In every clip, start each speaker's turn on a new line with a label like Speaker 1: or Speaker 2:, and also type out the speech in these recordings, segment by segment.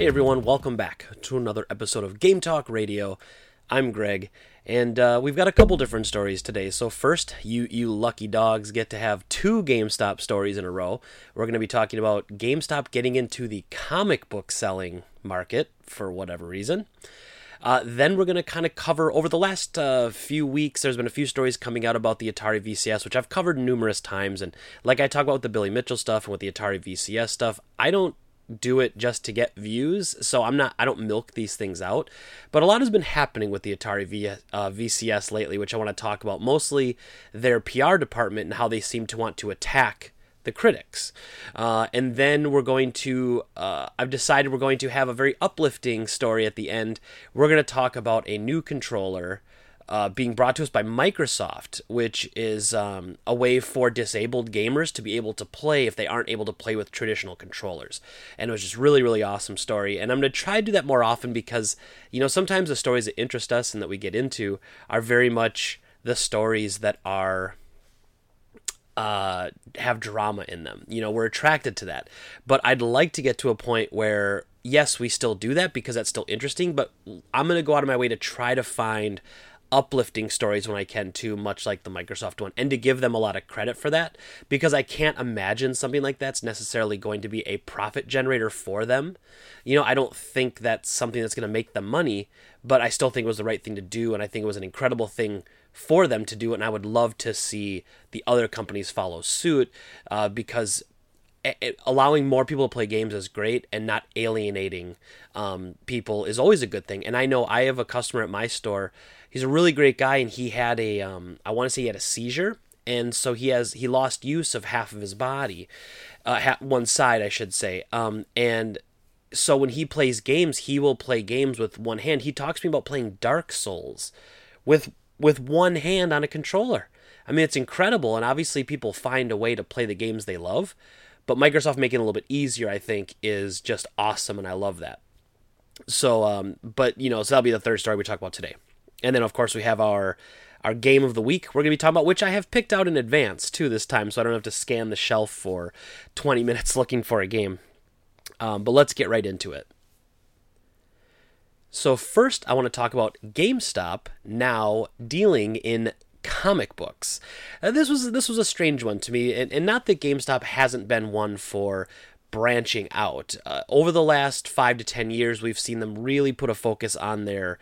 Speaker 1: Hey everyone, welcome back to another episode of Game Talk Radio. I'm Greg, and uh, we've got a couple different stories today. So first, you you lucky dogs get to have two GameStop stories in a row. We're going to be talking about GameStop getting into the comic book selling market for whatever reason. Uh, then we're going to kind of cover over the last uh, few weeks. There's been a few stories coming out about the Atari VCS, which I've covered numerous times. And like I talk about with the Billy Mitchell stuff and with the Atari VCS stuff, I don't do it just to get views. So I'm not, I don't milk these things out. But a lot has been happening with the Atari v, uh, VCS lately, which I want to talk about. Mostly their PR department and how they seem to want to attack the critics. Uh, and then we're going to, uh, I've decided we're going to have a very uplifting story at the end. We're going to talk about a new controller. Uh, being brought to us by Microsoft, which is um, a way for disabled gamers to be able to play if they aren't able to play with traditional controllers. And it was just really, really awesome story. And I'm going to try to do that more often because, you know, sometimes the stories that interest us and that we get into are very much the stories that are uh, have drama in them. You know, we're attracted to that. But I'd like to get to a point where, yes, we still do that because that's still interesting, but I'm going to go out of my way to try to find uplifting stories when I can too, much like the Microsoft one, and to give them a lot of credit for that because I can't imagine something like that's necessarily going to be a profit generator for them. You know, I don't think that's something that's going to make them money, but I still think it was the right thing to do, and I think it was an incredible thing for them to do, and I would love to see the other companies follow suit uh, because allowing more people to play games is great, and not alienating um, people is always a good thing. And I know I have a customer at my store. He's a really great guy, and he had a um, I want to say he had a seizure, and so he has he lost use of half of his body, uh, one side I should say, um, and so when he plays games, he will play games with one hand. He talks to me about playing Dark Souls with with one hand on a controller. I mean, it's incredible, and obviously people find a way to play the games they love. But Microsoft making it a little bit easier, I think, is just awesome, and I love that. So, um, but you know, so that'll be the third story we talk about today, and then of course we have our our game of the week. We're gonna be talking about which I have picked out in advance too this time, so I don't have to scan the shelf for 20 minutes looking for a game. Um, but let's get right into it. So, first, I want to talk about GameStop now dealing in comic books. Uh, this was this was a strange one to me, and, and not that GameStop hasn't been one for branching out. Uh, over the last five to ten years, we've seen them really put a focus on their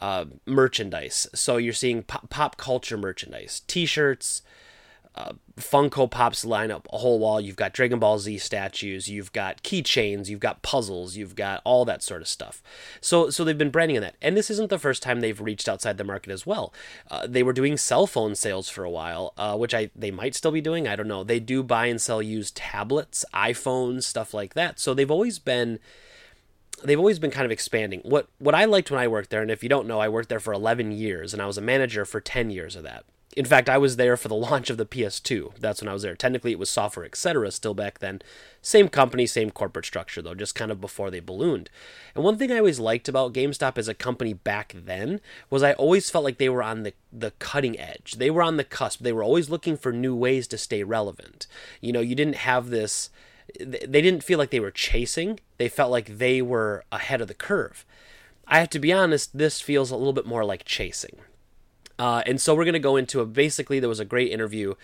Speaker 1: uh, merchandise. So you're seeing pop, pop culture merchandise, T-shirts, uh, Funko Pops line up a whole wall. You've got Dragon Ball Z statues, you've got keychains, you've got puzzles, you've got all that sort of stuff. So, so they've been branding on that, and this isn't the first time they've reached outside the market as well. Uh, they were doing cell phone sales for a while, uh, which I they might still be doing. I don't know. They do buy and sell used tablets, iPhones, stuff like that. So they've always been they've always been kind of expanding. What what I liked when I worked there, and if you don't know, I worked there for 11 years, and I was a manager for 10 years of that in fact, I was there for the launch of the PS2. That's when I was there. Technically, it was Software Etc. Still back then, same company, same corporate structure though, just kind of before they ballooned. And one thing I always liked about GameStop as a company back then was I always felt like they were on the the cutting edge. They were on the cusp. They were always looking for new ways to stay relevant. You know, you didn't have this. They didn't feel like they were chasing. They felt like they were ahead of the curve. I have to be honest, this feels a little bit more like chasing. Uh, and so we're going to go into a basically there was a great interview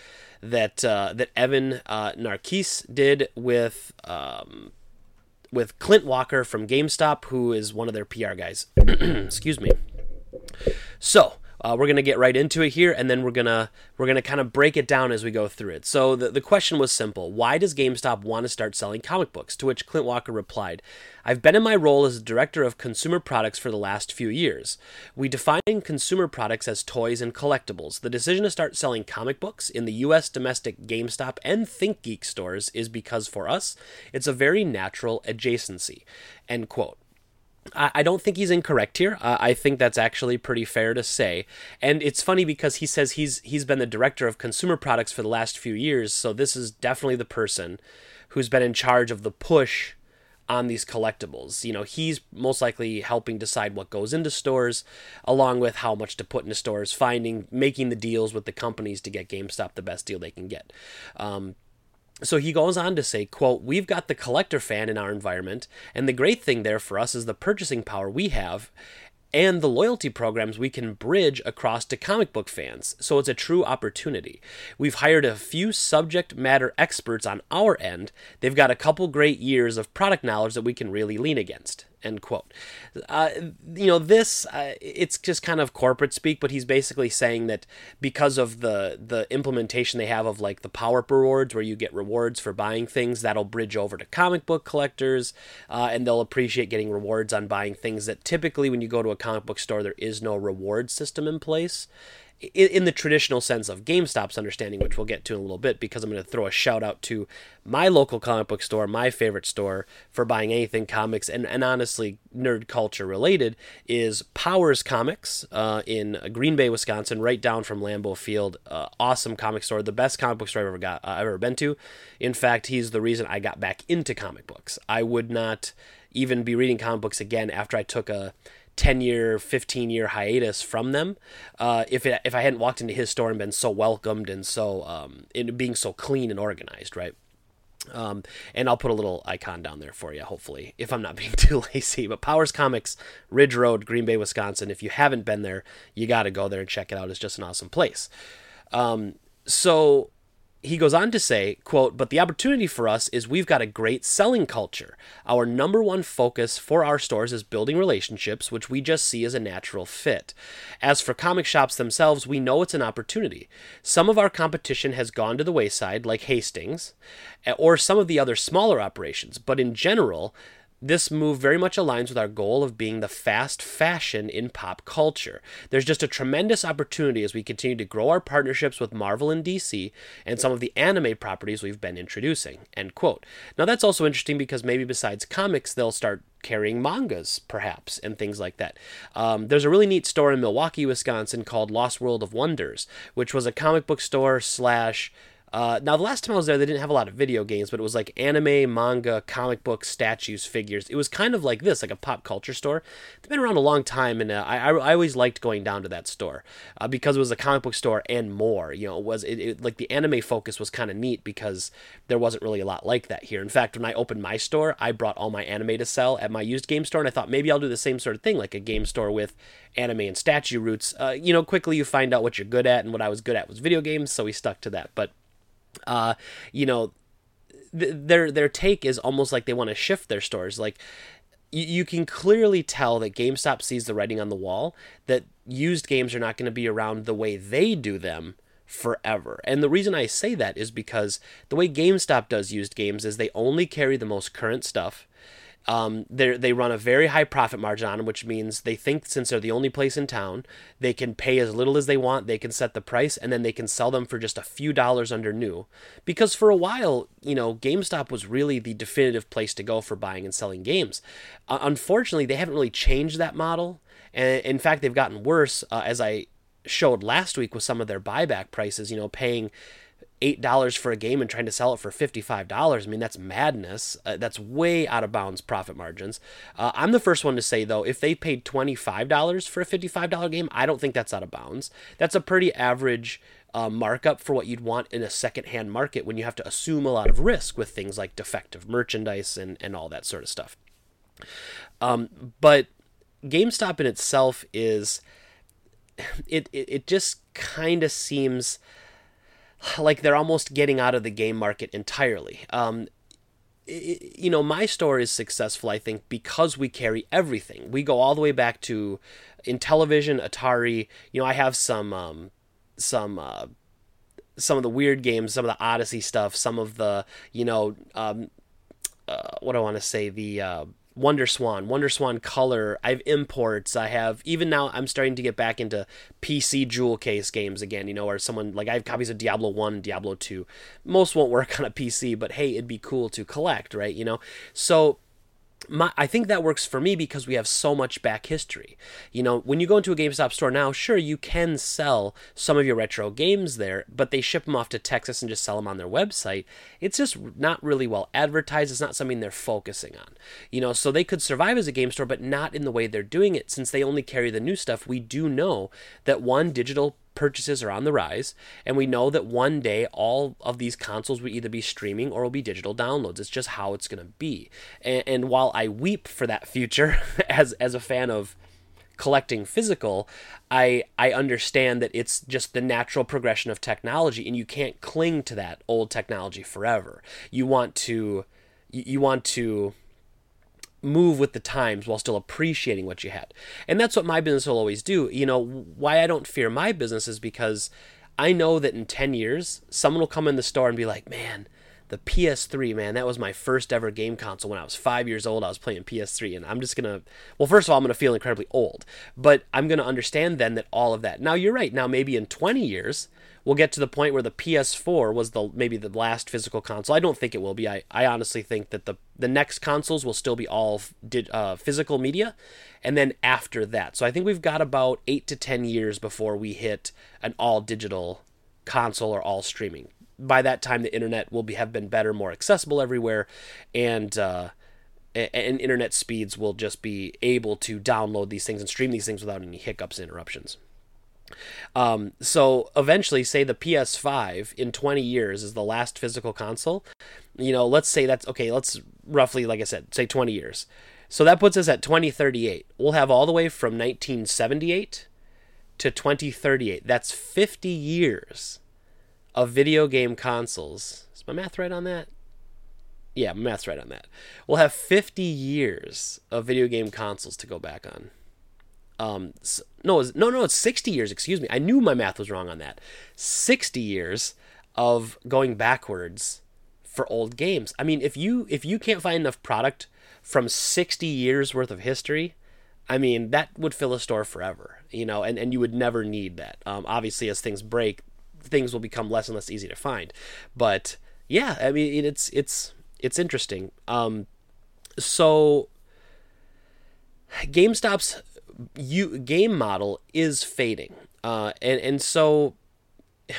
Speaker 1: that uh, that Evan uh, Narcisse did with um, with Clint Walker from GameStop, who is one of their PR guys. Excuse me. So uh, we're gonna get right into it here, and then we're gonna we're gonna kind of break it down as we go through it. So the the question was simple: Why does GameStop want to start selling comic books? To which Clint Walker replied, "I've been in my role as director of consumer products for the last few years. We define consumer products as toys and collectibles. The decision to start selling comic books in the U.S. domestic GameStop and ThinkGeek stores is because for us, it's a very natural adjacency." End quote. I don't think he's incorrect here. Uh, I think that's actually pretty fair to say. And it's funny because he says he's he's been the director of consumer products for the last few years, so this is definitely the person who's been in charge of the push on these collectibles. You know, he's most likely helping decide what goes into stores, along with how much to put into stores, finding, making the deals with the companies to get GameStop the best deal they can get. Um, so he goes on to say quote we've got the collector fan in our environment and the great thing there for us is the purchasing power we have and the loyalty programs we can bridge across to comic book fans. So it's a true opportunity. We've hired a few subject matter experts on our end. They've got a couple great years of product knowledge that we can really lean against. End quote. Uh, you know, this uh, it's just kind of corporate speak, but he's basically saying that because of the the implementation they have of like the power up rewards, where you get rewards for buying things, that'll bridge over to comic book collectors, uh, and they'll appreciate getting rewards on buying things that typically, when you go to a comic book store, there is no reward system in place in the traditional sense of GameStop's understanding, which we'll get to in a little bit, because I'm going to throw a shout out to my local comic book store, my favorite store for buying anything comics and, and honestly nerd culture related, is Powers Comics uh, in Green Bay, Wisconsin, right down from Lambeau Field. Uh, awesome comic store, the best comic book store I've ever got, uh, I've ever been to. In fact, he's the reason I got back into comic books. I would not even be reading comic books again after I took a 10 year 15 year hiatus from them uh, if it, if I hadn't walked into his store and been so welcomed and so um, in being so clean and organized right um, and I'll put a little icon down there for you, hopefully, if I'm not being too lazy. But Powers Comics, Ridge Road, Green Bay, Wisconsin. If you haven't been there, you got to go there and check it out. It's just an awesome place. Um, so he goes on to say, quote, but the opportunity for us is we've got a great selling culture. Our number one focus for our stores is building relationships, which we just see as a natural fit. As for comic shops themselves, we know it's an opportunity. Some of our competition has gone to the wayside, like Hastings, or some of the other smaller operations, but in general, this move very much aligns with our goal of being the fast fashion in pop culture. There's just a tremendous opportunity as we continue to grow our partnerships with Marvel and DC and some of the anime properties we've been introducing. End quote. Now that's also interesting because maybe besides comics, they'll start carrying mangas, perhaps, and things like that. Um, there's a really neat store in Milwaukee, Wisconsin called Lost World of Wonders, which was a comic book store slash uh, now, the last time I was there, they didn't have a lot of video games, but it was like anime, manga, comic books, statues, figures. It was kind of like this, like a pop culture store. They've been around a long time, and uh, I, I always liked going down to that store uh, because it was a comic book store and more. You know, it was it, it like the anime focus was kind of neat because there wasn't really a lot like that here. In fact, when I opened my store, I brought all my anime to sell at my used game store, and I thought maybe I'll do the same sort of thing, like a game store with anime and statue roots. Uh, you know, quickly you find out what you're good at, and what I was good at was video games, so we stuck to that. But uh, you know, th- their their take is almost like they want to shift their stores. Like you, you can clearly tell that GameStop sees the writing on the wall that used games are not going to be around the way they do them forever. And the reason I say that is because the way GameStop does used games is they only carry the most current stuff um, they run a very high profit margin on them, which means they think since they're the only place in town, they can pay as little as they want. They can set the price, and then they can sell them for just a few dollars under new. Because for a while, you know, GameStop was really the definitive place to go for buying and selling games. Uh, unfortunately, they haven't really changed that model, and in fact, they've gotten worse. Uh, as I showed last week with some of their buyback prices, you know, paying eight dollars for a game and trying to sell it for fifty-five dollars. I mean, that's madness. Uh, that's way out of bounds profit margins. Uh, I'm the first one to say though, if they paid twenty-five dollars for a fifty-five dollar game, I don't think that's out of bounds. That's a pretty average. Uh, markup for what you'd want in a secondhand market when you have to assume a lot of risk with things like defective merchandise and, and all that sort of stuff. Um, but GameStop in itself is it it, it just kind of seems like they're almost getting out of the game market entirely. Um, it, you know, my store is successful, I think, because we carry everything. We go all the way back to Intellivision, Atari. You know, I have some um, some uh, some of the weird games, some of the Odyssey stuff, some of the you know um, uh, what do I want to say the uh, WonderSwan, Wonder Swan Color. I have imports. I have even now. I'm starting to get back into PC jewel case games again. You know, or someone like I have copies of Diablo One, Diablo Two. Most won't work on a PC, but hey, it'd be cool to collect, right? You know, so my, I think that works for me because we have so much back history. You know, when you go into a GameStop store now, sure, you can sell some of your retro games there, but they ship them off to Texas and just sell them on their website. It's just not really well advertised. It's not something they're focusing on. You know, so they could survive as a game store, but not in the way they're doing it. Since they only carry the new stuff, we do know that one, digital purchases are on the rise, and we know that one day all of these consoles will either be streaming or will be digital downloads. It's just how it's going to be. And, and while I weep for that future as as a fan of collecting physical, I I understand that it's just the natural progression of technology, and you can't cling to that old technology forever. You want to you want to move with the times while still appreciating what you had. And that's what my business will always do. You know, why I don't fear my business is because I know that in 10 years, someone will come in the store and be like, man, the PS3, man, that was my first ever game console when I was five years old. I was playing PS3, and I'm just gonna, well, first of all, I'm gonna feel incredibly old, but I'm gonna understand then that all of that. Now, you're right. Now, maybe in 20 years, we'll get to the point where the PS4 was the maybe the last physical console. I don't think it will be. I, I honestly think that the the next consoles will still be all did, uh, physical media, and then after that. So I think we've got about eight to ten years before we hit an all digital console or all streaming by that time the internet will be have been better, more accessible everywhere, and uh, and internet speeds will just be able to download these things and stream these things without any hiccups, interruptions. Um, so eventually, say the PS5 in 20 years is the last physical console. You know, let's say that's okay. Let's roughly, like I said, say 20 years. So that puts us at 2038. We'll have all the way from 1978 to 2038. That's 50 years of video game consoles. Is my math right on that? Yeah, my math's right on that. We'll have 50 years of video game consoles to go back on. Um, no, no, no, it's 60 years. Excuse me. I knew my math was wrong on that. 60 years of going backwards for old games. I mean, if you if you can't find enough product from 60 years worth of history, I mean, that would fill a store forever, you know, and, and you would never need that. Um, obviously, as things break, things will become less and less easy to find. But yeah, I mean it's it's it's interesting. Um, so GameStop's you game model is fading, uh, and and so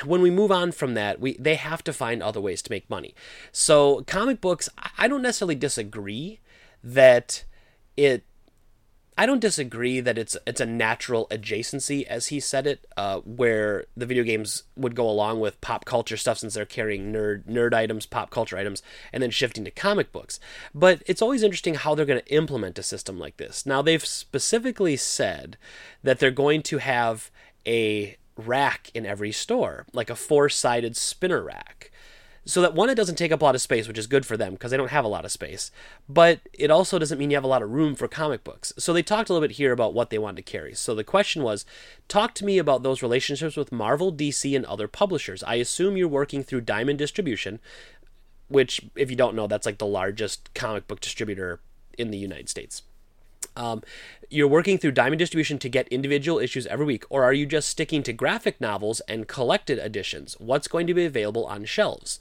Speaker 1: when we move on from that, we they have to find other ways to make money. So comic books, I don't necessarily disagree that it I don't disagree that it's it's a natural adjacency, as he said it, uh, where the video games would go along with pop culture stuff since they're carrying nerd nerd items, pop culture items, and then shifting to comic books. But it's always interesting how they're going to implement a system like this. Now they've specifically said that they're going to have a rack in every store, like a four-sided spinner rack so that one it doesn't take up a lot of space which is good for them because they don't have a lot of space. But it also doesn't mean you have a lot of room for comic books. So they talked a little bit here about what they wanted to carry. So the question was talk to me about those relationships with marvel dc and other publishers. I assume you're working through diamond distribution which if you don't know that's like the largest comic book distributor in the united states um, you're working through Diamond Distribution to get individual issues every week, or are you just sticking to graphic novels and collected editions? What's going to be available on shelves?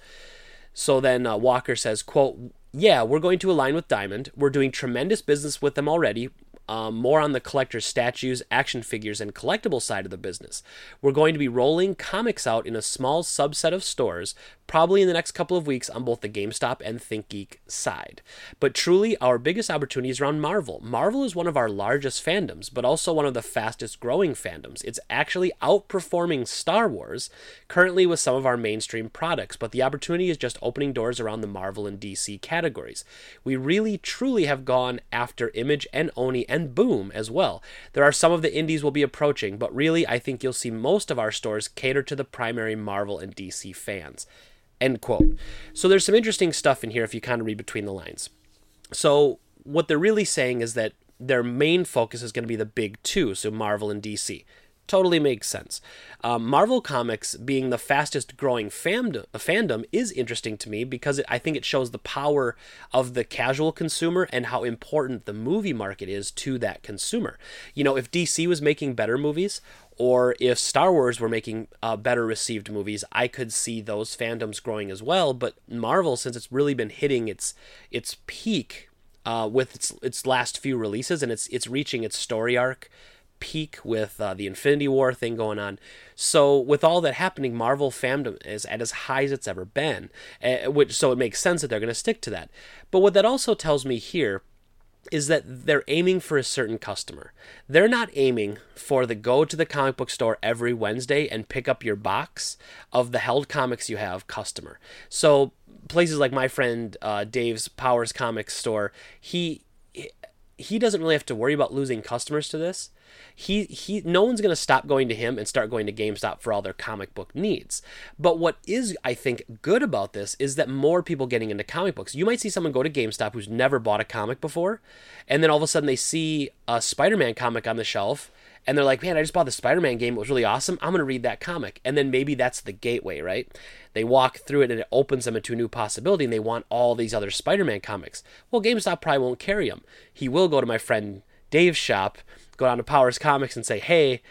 Speaker 1: So then uh, Walker says, "quote Yeah, we're going to align with Diamond. We're doing tremendous business with them already um, more on the collector's statues, action figures, and collectible side of the business. We're going to be rolling comics out in a small subset of stores, probably in the next couple of weeks on both the GameStop and ThinkGeek side. But truly, our biggest opportunity is around Marvel. Marvel is one of our largest fandoms, but also one of the fastest growing fandoms. It's actually outperforming Star Wars currently with some of our mainstream products, but the opportunity is just opening doors around the Marvel and DC categories. We really, truly have gone after Image and Oni and and Boom as well. There are some of the indies we'll be approaching, but really, I think you'll see most of our stores cater to the primary Marvel and DC fans. End quote. So there's some interesting stuff in here if you kind of read between the lines. So what they're really saying is that their main focus is going to be the big two, so Marvel and DC totally makes sense. Um, Marvel Comics being the fastest growing fandom, fandom is interesting to me because it, I think it shows the power of the casual consumer and how important the movie market is to that consumer. You know, if DC was making better movies, or if Star Wars were making uh, better received movies, I could see those fandoms growing as well. But Marvel, since it's really been hitting its its peak uh, with its its last few releases, and it's it's reaching its story arc peak with uh, the Infinity War thing going on. So with all that happening, Marvel fandom is at as high as it's ever been, uh, which so it makes sense that they're going to stick to that. But what that also tells me here is that they're aiming for a certain customer. They're not aiming for the go to the comic book store every Wednesday and pick up your box of the held comics you have customer. So places like my friend uh, Dave's Powers Comics store, he he doesn't really have to worry about losing customers to this he he no one's going to stop going to him and start going to GameStop for all their comic book needs. But what is I think good about this is that more people getting into comic books. You might see someone go to GameStop who's never bought a comic before, and then all of a sudden they see a Spider-Man comic on the shelf and they're like, "Man, I just bought the Spider-Man game. It was really awesome. I'm going to read that comic." And then maybe that's the gateway, right? They walk through it and it opens them into a new possibility and they want all these other Spider-Man comics. Well, GameStop probably won't carry them. He will go to my friend Dave's shop go down to Powers Comics and say, "Hey,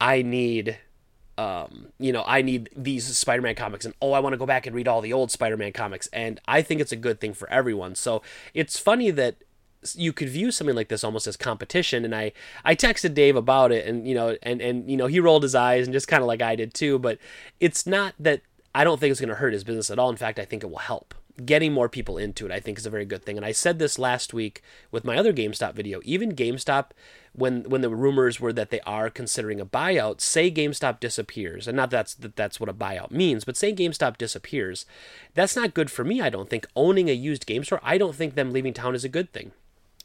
Speaker 1: I need." Um, you know, I need these Spider-Man comics, and oh, I want to go back and read all the old Spider-Man comics, and I think it's a good thing for everyone. So it's funny that you could view something like this almost as competition and i i texted dave about it and you know and and you know he rolled his eyes and just kind of like i did too but it's not that i don't think it's going to hurt his business at all in fact i think it will help getting more people into it, I think, is a very good thing. And I said this last week with my other GameStop video. Even GameStop, when when the rumors were that they are considering a buyout, say GameStop disappears, and not that's that that's what a buyout means, but say GameStop disappears, that's not good for me. I don't think owning a used game store. I don't think them leaving town is a good thing.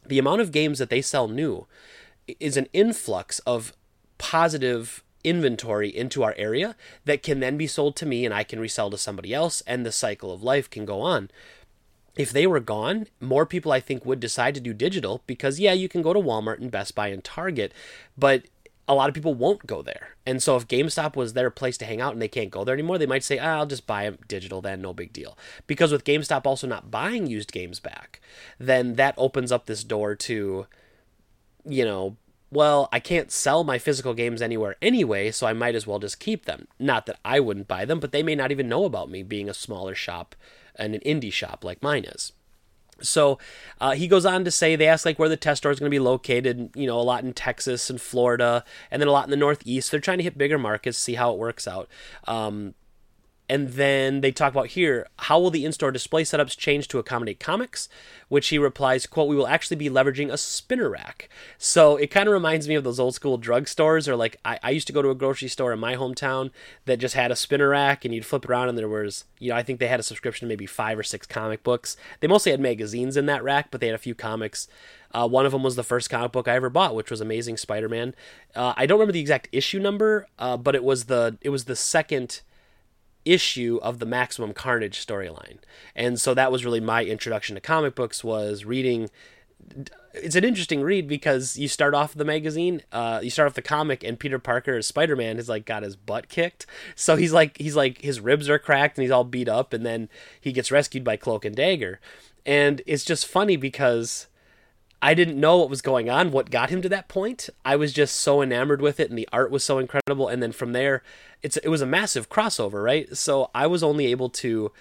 Speaker 1: The amount of games that they sell new is an influx of positive inventory into our area that can then be sold to me and I can resell to somebody else and the cycle of life can go on. If they were gone, more people I think would decide to do digital because yeah, you can go to Walmart and Best Buy and Target, but a lot of people won't go there. And so if GameStop was their place to hang out and they can't go there anymore, they might say, ah, I'll just buy them digital then, no big deal. Because with GameStop also not buying used games back, then that opens up this door to, you know, well, I can't sell my physical games anywhere anyway, so I might as well just keep them. Not that I wouldn't buy them, but they may not even know about me being a smaller shop and an indie shop like mine is. So uh, he goes on to say they ask like where the test store is going to be located. You know, a lot in Texas and Florida, and then a lot in the Northeast. They're trying to hit bigger markets, see how it works out. Um, and then they talk about here how will the in-store display setups change to accommodate comics? Which he replies quote we will actually be leveraging a spinner rack. So it kind of reminds me of those old school drugstores or like I, I used to go to a grocery store in my hometown that just had a spinner rack and you'd flip around and there was you know i think they had a subscription to maybe five or six comic books. They mostly had magazines in that rack but they had a few comics. Uh, one of them was the first comic book I ever bought, which was Amazing Spider-Man. Uh, I don't remember the exact issue number, uh, but it was the it was the second issue of the Maximum Carnage storyline. And so that was really my introduction to comic books was reading it's an interesting read because you start off the magazine, uh, you start off the comic, and Peter Parker as Spider Man has like got his butt kicked. So he's like he's like his ribs are cracked and he's all beat up, and then he gets rescued by Cloak and Dagger, and it's just funny because I didn't know what was going on, what got him to that point. I was just so enamored with it, and the art was so incredible. And then from there, it's it was a massive crossover, right? So I was only able to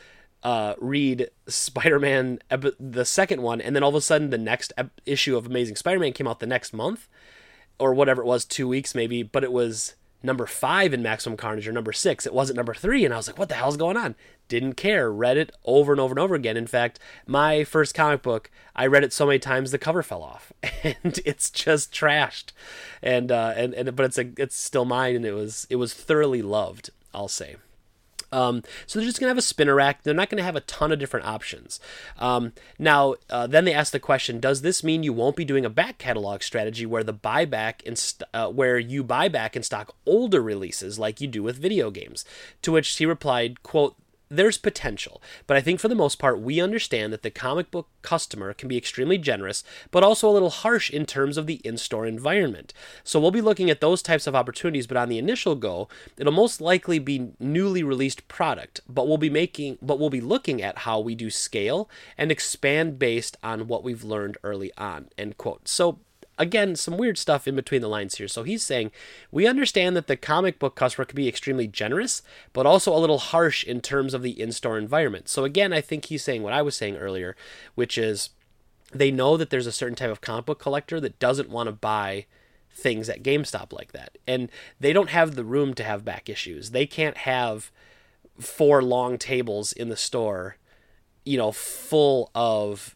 Speaker 1: uh, read Spider-Man the second one, and then all of a sudden the next issue of Amazing Spider-Man came out the next month, or whatever it was, two weeks maybe. But it was number five in Maximum Carnage or number six. It wasn't number three, and I was like, "What the hell's going on?" Didn't care. Read it over and over and over again. In fact, my first comic book, I read it so many times the cover fell off, and it's just trashed. And uh, and and but it's a it's still mine, and it was it was thoroughly loved. I'll say. Um, so they're just going to have a spinner rack. They're not going to have a ton of different options. Um, now, uh, then they ask the question: Does this mean you won't be doing a back catalog strategy where the buyback in st- uh, where you buy back and stock older releases like you do with video games? To which he replied, "Quote: there's potential, but I think for the most part, we understand that the comic book customer can be extremely generous, but also a little harsh in terms of the in store environment. So we'll be looking at those types of opportunities, but on the initial go, it'll most likely be newly released product, but we'll be making, but we'll be looking at how we do scale and expand based on what we've learned early on. End quote. So again, some weird stuff in between the lines here. So he's saying, we understand that the comic book customer can be extremely generous, but also a little harsh in terms of the in store environment. So again, I think he's saying what I was saying earlier, which is they know that there's a certain type of comic book collector that doesn't want to buy things at GameStop like that. And they don't have the room to have back issues. They can't have four long tables in the store, you know, full of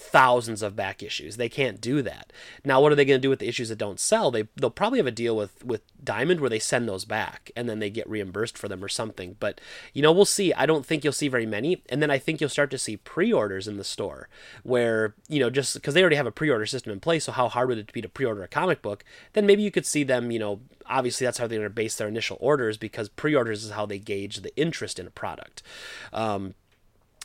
Speaker 1: thousands of back issues. They can't do that. Now, what are they going to do with the issues that don't sell? They they'll probably have a deal with with Diamond where they send those back and then they get reimbursed for them or something. But you know, we'll see. I don't think you'll see very many, and then I think you'll start to see pre-orders in the store where you know just because they already have a pre-order system in place. So how hard would it be to pre-order a comic book? Then maybe you could see them. You know, obviously that's how they're going to base their initial orders because pre-orders is how they gauge the interest in a product. Um,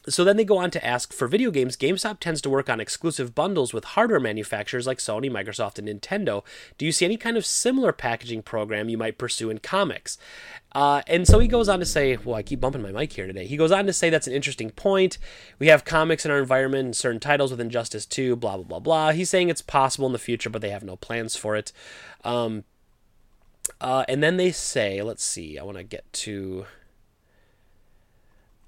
Speaker 1: so then they go on to ask for video games, GameStop tends to work on exclusive bundles with hardware manufacturers like Sony, Microsoft, and Nintendo. Do you see any kind of similar packaging program you might pursue in comics? Uh, and so he goes on to say, well, I keep bumping my mic here today. He goes on to say that's an interesting point. We have comics in our environment and certain titles with Injustice 2, blah, blah, blah, blah. He's saying it's possible in the future, but they have no plans for it. Um, uh, and then they say, let's see, I want to get to.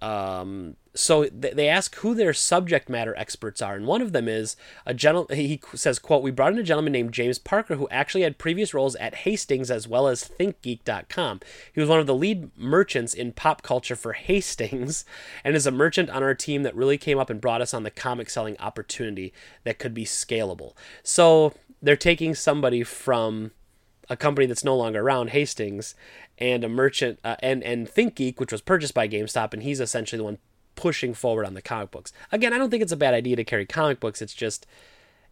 Speaker 1: Um, so they ask who their subject matter experts are, and one of them is a gentleman. He says, "quote We brought in a gentleman named James Parker who actually had previous roles at Hastings as well as ThinkGeek.com. He was one of the lead merchants in pop culture for Hastings, and is a merchant on our team that really came up and brought us on the comic selling opportunity that could be scalable. So they're taking somebody from." A company that's no longer around, Hastings, and a merchant uh, and and ThinkGeek, which was purchased by GameStop, and he's essentially the one pushing forward on the comic books. Again, I don't think it's a bad idea to carry comic books. It's just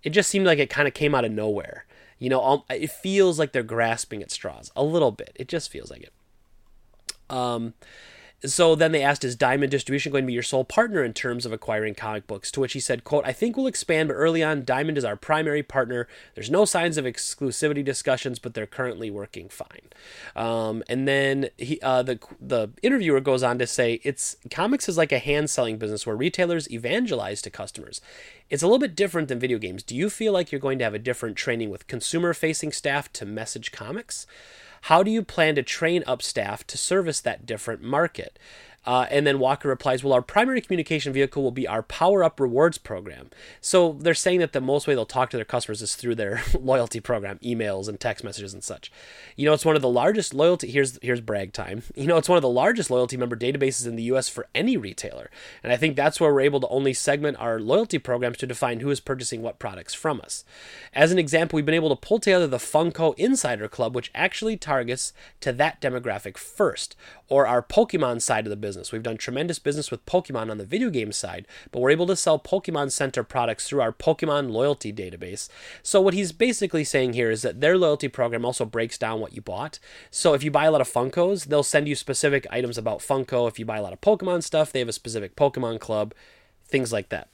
Speaker 1: it just seemed like it kind of came out of nowhere. You know, it feels like they're grasping at straws a little bit. It just feels like it. Um, so then they asked, is Diamond Distribution going to be your sole partner in terms of acquiring comic books? To which he said, quote, I think we'll expand, but early on, Diamond is our primary partner. There's no signs of exclusivity discussions, but they're currently working fine. Um, and then he, uh, the, the interviewer goes on to say, it's comics is like a hand selling business where retailers evangelize to customers. It's a little bit different than video games. Do you feel like you're going to have a different training with consumer facing staff to message comics? How do you plan to train up staff to service that different market? Uh, and then Walker replies, Well, our primary communication vehicle will be our Power Up Rewards program. So they're saying that the most way they'll talk to their customers is through their loyalty program, emails and text messages and such. You know, it's one of the largest loyalty. Here's here's brag time. You know, it's one of the largest loyalty member databases in the U.S. for any retailer, and I think that's where we're able to only segment our loyalty programs to define who is purchasing what products from us. As an example, we've been able to pull together the Funko Insider Club, which actually targets to that demographic first, or our Pokemon side of the business. We've done tremendous business with Pokemon on the video game side, but we're able to sell Pokemon Center products through our Pokemon loyalty database. So, what he's basically saying here is that their loyalty program also breaks down what you bought. So, if you buy a lot of Funkos, they'll send you specific items about Funko. If you buy a lot of Pokemon stuff, they have a specific Pokemon club, things like that.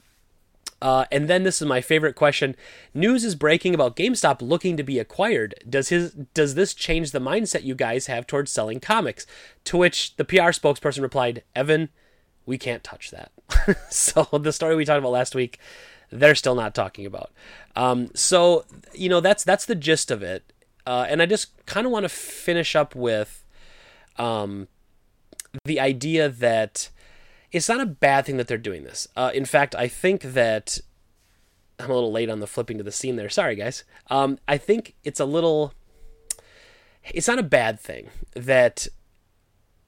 Speaker 1: Uh, and then this is my favorite question: News is breaking about GameStop looking to be acquired. Does his does this change the mindset you guys have towards selling comics? To which the PR spokesperson replied, "Evan, we can't touch that." so the story we talked about last week, they're still not talking about. Um, so you know that's that's the gist of it. Uh, and I just kind of want to finish up with um, the idea that it's not a bad thing that they're doing this. Uh, in fact, I think that I'm a little late on the flipping to the scene there. Sorry, guys. Um, I think it's a little. It's not a bad thing that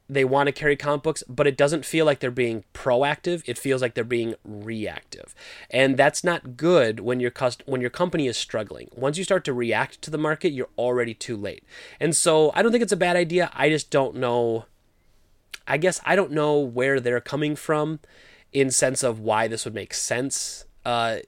Speaker 1: they want to carry comic books, but it doesn't feel like they're being proactive. It feels like they're being reactive, and that's not good when your cust- when your company is struggling. Once you start to react to the market, you're already too late. And so, I don't think it's a bad idea. I just don't know I guess I don't know where they're coming from in sense of why this would make sense. Uh,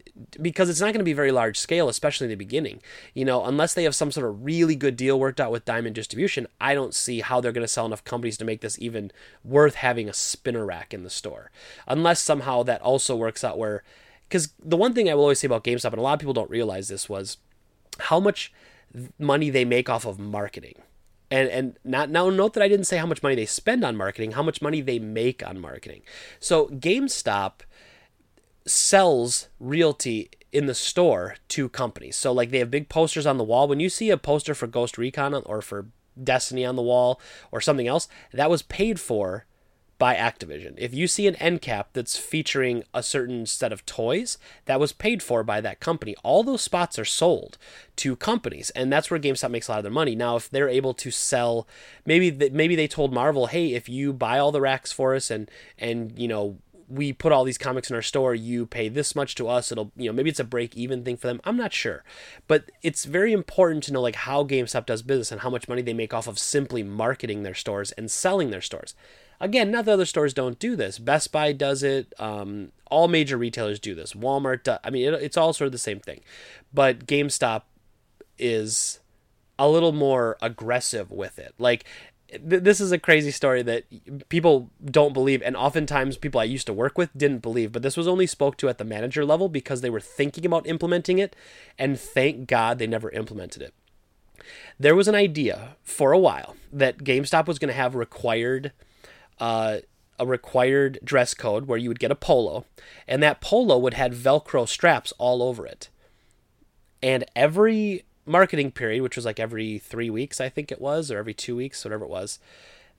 Speaker 1: because it's not going to be very large scale, especially in the beginning. You know, unless they have some sort of really good deal worked out with Diamond Distribution, I don't see how they're going to sell enough companies to make this even worth having a spinner rack in the store. Unless somehow that also works out where, because the one thing I will always say about GameStop, and a lot of people don't realize this, was how much money they make off of marketing and and not now note that I didn't say how much money they spend on marketing, how much money they make on marketing. So GameStop sells realty in the store to companies. So like they have big posters on the wall. When you see a poster for Ghost Recon or for Destiny on the wall or something else, that was paid for by Activision. If you see an end cap that's featuring a certain set of toys, that was paid for by that company. All those spots are sold to companies, and that's where GameStop makes a lot of their money. Now, if they're able to sell, maybe maybe they told Marvel, "Hey, if you buy all the racks for us and and you know we put all these comics in our store, you pay this much to us. It'll, you know, maybe it's a break even thing for them. I'm not sure. But it's very important to know like how GameStop does business and how much money they make off of simply marketing their stores and selling their stores. Again, not that other stores don't do this. Best Buy does it. Um, all major retailers do this. Walmart, does, I mean, it, it's all sort of the same thing. But GameStop is a little more aggressive with it. Like this is a crazy story that people don't believe and oftentimes people I used to work with didn't believe but this was only spoke to at the manager level because they were thinking about implementing it and thank God they never implemented it. There was an idea for a while that GameStop was going to have required uh, a required dress code where you would get a polo and that polo would have velcro straps all over it. And every marketing period, which was like every three weeks, I think it was, or every two weeks, whatever it was,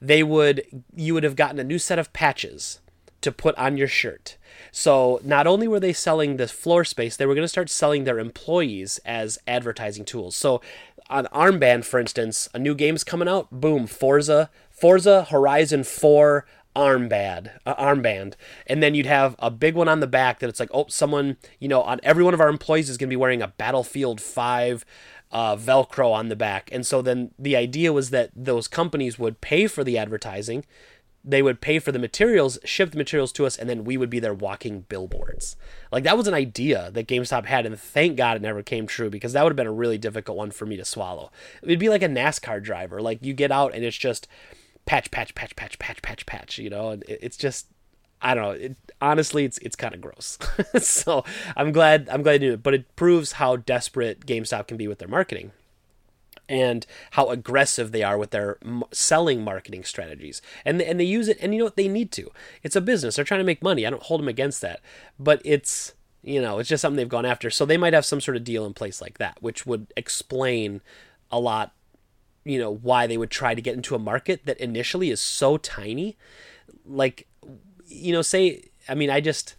Speaker 1: they would you would have gotten a new set of patches to put on your shirt. So not only were they selling this floor space, they were going to start selling their employees as advertising tools. So on armband, for instance, a new game's coming out, boom, Forza, Forza Horizon 4 armband, uh, armband, and then you'd have a big one on the back that it's like, oh, someone, you know, on every one of our employees is going to be wearing a Battlefield 5 uh, Velcro on the back. And so then the idea was that those companies would pay for the advertising, they would pay for the materials, ship the materials to us, and then we would be their walking billboards. Like that was an idea that GameStop had, and thank God it never came true because that would have been a really difficult one for me to swallow. It'd be like a NASCAR driver. Like you get out and it's just patch, patch, patch, patch, patch, patch, patch. You know, and it's just I don't know. It, honestly, it's it's kind of gross. so I'm glad I'm glad to do it, but it proves how desperate GameStop can be with their marketing, and how aggressive they are with their selling marketing strategies. And and they use it, and you know what? They need to. It's a business. They're trying to make money. I don't hold them against that, but it's you know it's just something they've gone after. So they might have some sort of deal in place like that, which would explain a lot. You know why they would try to get into a market that initially is so tiny, like you know, say, I mean, I just,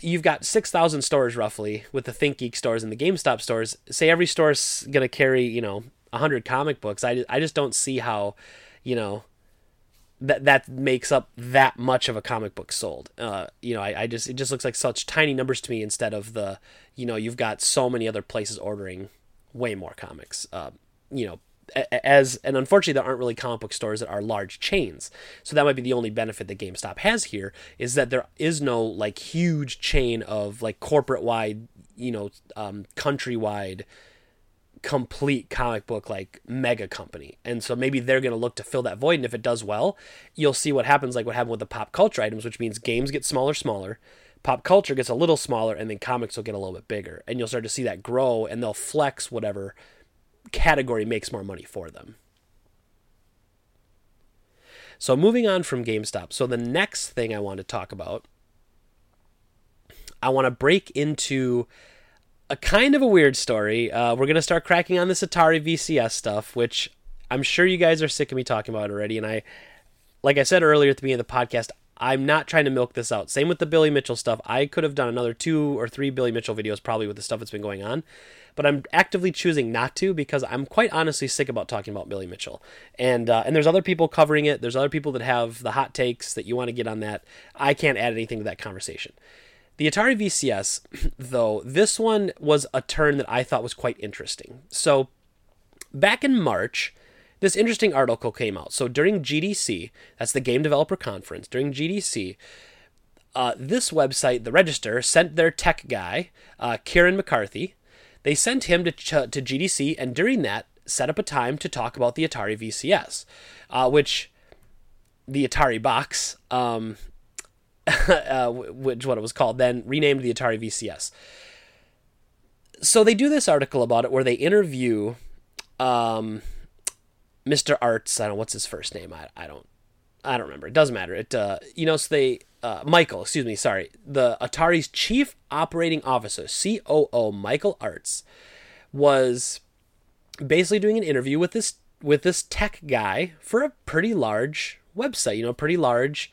Speaker 1: you've got 6,000 stores roughly with the ThinkGeek stores and the GameStop stores. Say every store's going to carry, you know, 100 comic books. I, I just don't see how, you know, that that makes up that much of a comic book sold. Uh, you know, I, I just it just looks like such tiny numbers to me instead of the, you know, you've got so many other places ordering way more comics. Uh, you know, as and unfortunately there aren't really comic book stores that are large chains. So that might be the only benefit that gamestop has here is that there is no like huge chain of like corporate wide you know um, countrywide complete comic book like mega company. And so maybe they're going to look to fill that void and if it does well you'll see what happens like what happened with the pop culture items which means games get smaller smaller pop culture gets a little smaller and then comics will get a little bit bigger. And you'll start to see that grow and they'll flex whatever category makes more money for them. So moving on from GameStop. So the next thing I want to talk about, I want to break into a kind of a weird story. Uh, we're going to start cracking on this Atari VCS stuff, which I'm sure you guys are sick of me talking about already. And I, like I said earlier at the beginning of the podcast, I'm not trying to milk this out. Same with the Billy Mitchell stuff. I could have done another two or three Billy Mitchell videos probably with the stuff that's been going on but I'm actively choosing not to because I'm quite honestly sick about talking about Billy Mitchell. And uh, and there's other people covering it. There's other people that have the hot takes that you want to get on that. I can't add anything to that conversation. The Atari VCS, though, this one was a turn that I thought was quite interesting. So back in March, this interesting article came out. So during GDC, that's the Game Developer Conference, during GDC, uh, this website, the Register, sent their tech guy, uh, Kieren McCarthy, they sent him to, to GDC, and during that, set up a time to talk about the Atari VCS, uh, which the Atari box, um, uh, which what it was called then, renamed the Atari VCS. So they do this article about it where they interview um, Mr. Arzt. I don't know what's his first name. I, I don't I don't remember. It doesn't matter. It uh, you know so they uh, Michael, excuse me, sorry, the Atari's chief operating officer, COO Michael Arzt, was basically doing an interview with this with this tech guy for a pretty large website, you know, pretty large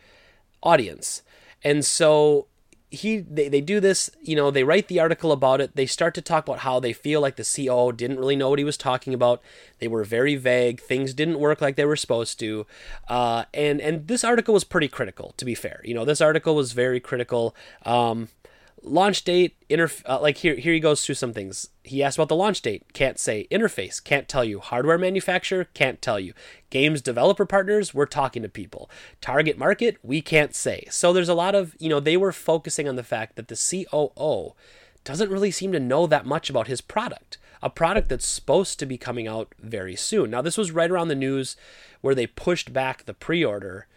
Speaker 1: audience. And so he they, they do this you know they write the article about it. They start to talk about how they feel like the ceo didn't really know what he was talking about. They were very vague. Things didn't work like they were supposed to. Uh, and and this article was pretty critical to be fair. You know this article was very critical. Um, launch date interf- uh, like here here he goes through some things. He asked about the launch date. Can't say. Interface. Can't tell you. Hardware manufacturer. Can't tell you. Games developer partners. We're talking to people. Target market. We can't say. So there's a lot of you know they were focusing on the fact that the COO doesn't really seem to know that much about his product a product that's supposed to be coming out very soon. Now this was right around the news where they pushed back the pre-order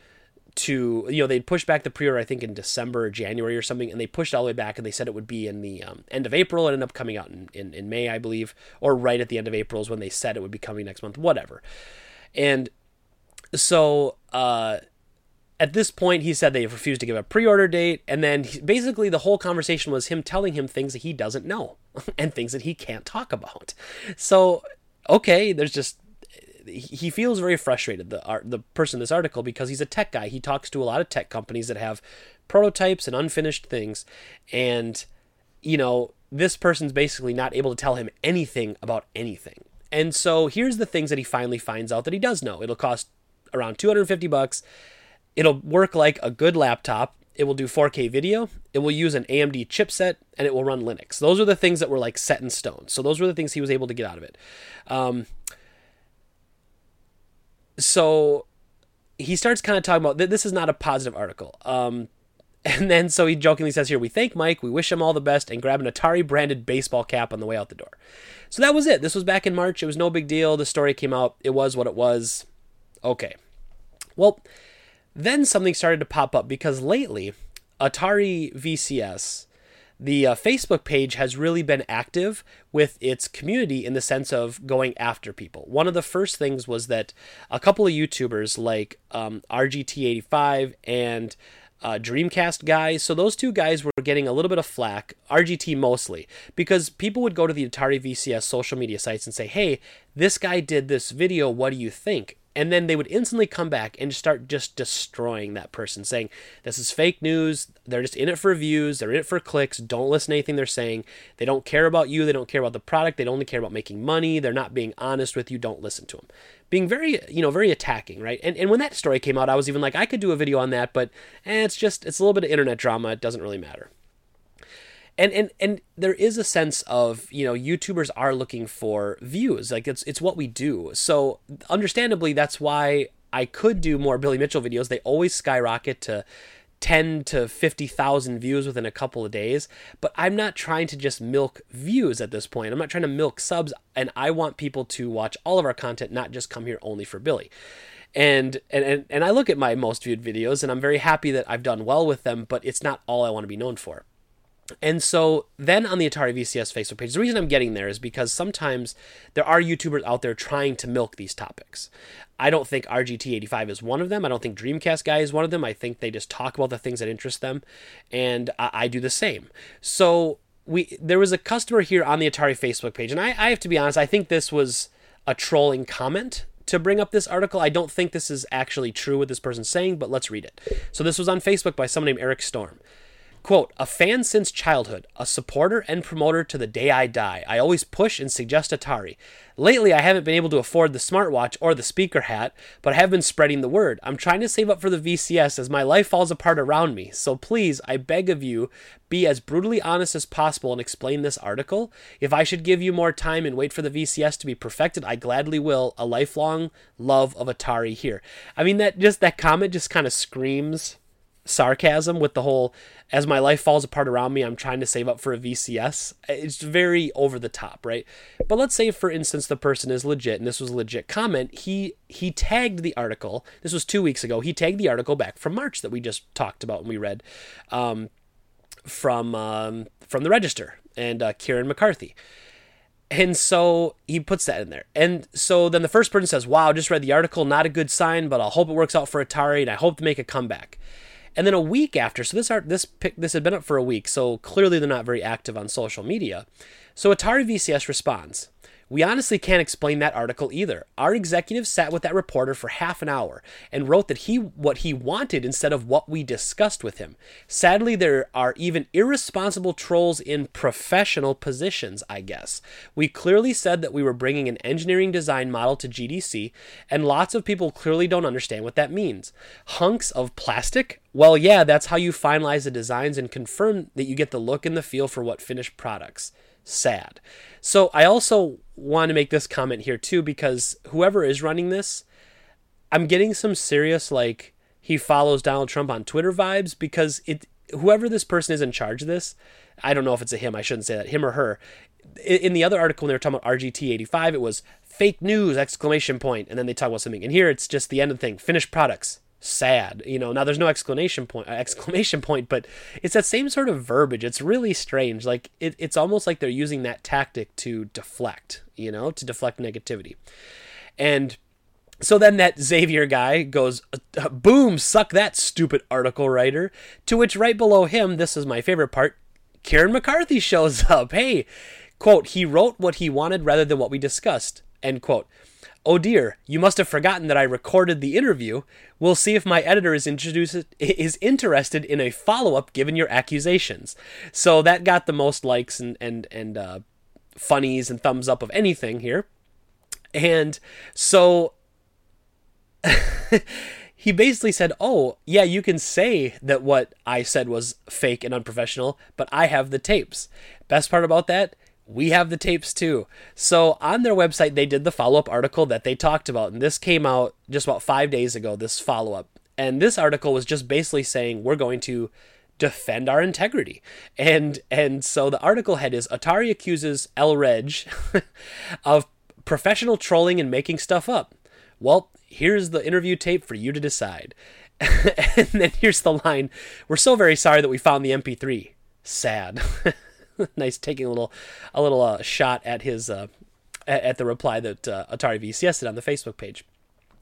Speaker 1: to you know they'd pushed back the pre-order I think in December or January or something, and they pushed all the way back and they said it would be in the um, end of April. It ended up coming out in, in, in May, I believe, or right at the end of April is when they said it would be coming next month, whatever. And so uh, at this point, he said they refused to give a pre-order date, and then he, basically the whole conversation was him telling him things that he doesn't know and things that he can't talk about. So okay, there's just he feels very frustrated the art, the person in this article because he's a tech guy. He talks to a lot of tech companies that have prototypes and unfinished things and you know, this person's basically not able to tell him anything about anything. And so here's the things that he finally finds out that he does know. It'll cost around 250 bucks. It'll work like a good laptop. It will do 4K video. It will use an AMD chipset and it will run Linux. Those are the things that were like set in stone. So those were the things he was able to get out of it. Um, so he starts kind of talking about this is not a positive article. Um, and then so he jokingly says here, we thank Mike, we wish him all the best, and grab an Atari branded baseball cap on the way out the door. So that was it. This was back in March. It was no big deal. The story came out. It was what it was. Okay. Well, then something started to pop up because lately, Atari VCS the uh, Facebook page has really been active with its community in the sense of going after people. One of the first things was that a couple of YouTubers like um, RGT85 and uh, Dreamcast guys. So those two guys were getting a little bit of flack, RGT mostly, because people would go to the Atari VCS social media sites and say, hey, this guy did this video. What do you think? And then they would instantly come back and start just destroying that person saying this is fake news. They're just in it for views. They're in it for clicks. Don't listen to anything they're saying. They don't care about you. They don't care about the product. They only care about making money. They're not being honest with you. Don't listen to them being very you know very attacking right? And, and when that story came out i was even like i could do a video on that but eh, it's just it's a little bit of internet drama. It doesn't really matter and and and there is a sense of you know youtubers are looking for views like it's it's what we do so understandably that's why i could do more billy mitchell videos they always skyrocket to 10 to 50,000 views within a couple of days, but I'm not trying to just milk views at this point. I'm not trying to milk subs and I want people to watch all of our content, not just come here only for Billy. And, and and and I look at my most viewed videos and I'm very happy that I've done well with them, but it's not all I want to be known for. And so then on the Atari VCS Facebook page, the reason I'm getting there is because sometimes there are YouTubers out there trying to milk these topics. I don't think RGT85 is one of them. I don't think Dreamcast Guy is one of them. I think they just talk about the things that interest them, and I, I do the same. So we there was a customer here on the Atari Facebook page, and I, I have to be honest, I think this was a trolling comment to bring up this article. I don't think this is actually true what this person's saying, but let's read it. So this was on Facebook by someone named Eric Storm. Quote, a fan since childhood, a supporter and promoter to the day I die. I always push and suggest Atari. Lately, I haven't been able to afford the smartwatch or the speaker hat, but I have been spreading the word. I'm trying to save up for the VCS as my life falls apart around me. So please, I beg of you, be as brutally honest as possible and explain this article. If I should give you more time and wait for the VCS to be perfected, I gladly will. A lifelong love of Atari here. I mean, that just that comment just kind of screams sarcasm with the whole as my life falls apart around me i'm trying to save up for a vcs it's very over the top right? But let's say for instance the person is legit and this was a legit comment. He he tagged the article. This was two weeks ago. He tagged the article back from march that we just talked about and we read um, from um, from the register and uh, Kieren McCarthy. And so he puts that in there. And so then the first person says, Wow, just read the article, not a good sign, but I'll hope it works out for Atari and I hope to make a comeback. And then a week after, so this art this pic, this had been up for a week, so clearly they're not very active on social media. So Atari VCS responds. We honestly can't explain that article either. Our executive sat with that reporter for half an hour and wrote that he what he wanted instead of what we discussed with him. Sadly, there are even irresponsible trolls in professional positions, I guess. We clearly said that we were bringing an engineering design model to GDC, and lots of people clearly don't understand what that means. Hunks of plastic? Well, yeah, that's how you finalize the designs and confirm that you get the look and the feel for what finished products sad. So I also want to make this comment here too because whoever is running this, I'm getting some serious like he follows Donald Trump on Twitter vibes because it whoever this person is in charge of this, I don't know if it's a him, I shouldn't say that, him or her. In the other article when they were talking about RGT85, it was fake news exclamation point and then they talk about something. And here it's just the end of the thing, finished products sad you know now there's no exclamation point uh, exclamation point but it's that same sort of verbiage it's really strange like it, it's almost like they're using that tactic to deflect you know to deflect negativity and so then that Xavier guy goes, uh, boom, suck that stupid article writer. To which right below him, this is my favorite part, Kieren McCarthy shows up. Hey, quote, he wrote what he wanted rather than what we discussed, end quote. Oh dear, you must have forgotten that I recorded the interview. We'll see if my editor is is interested in a follow up given your accusations. So that got the most likes and and and uh, funnies and thumbs up of anything here. And so he basically said, "Oh, yeah, you can say that what I said was fake and unprofessional, but I have the tapes." Best part about that, we have the tapes too. So on their website, they did the follow up article that they talked about, and this came out just about five days ago. This follow up, and this article was just basically saying we're going to defend our integrity, and and so the article head is Atari accuses El Reg of professional trolling and making stuff up. Well, here's the interview tape for you to decide. and then here's the line: We're so very sorry that we found the MP3. Sad. nice taking a little a little uh, shot at his uh, at, the reply that uh, Atari VCS did on the Facebook page.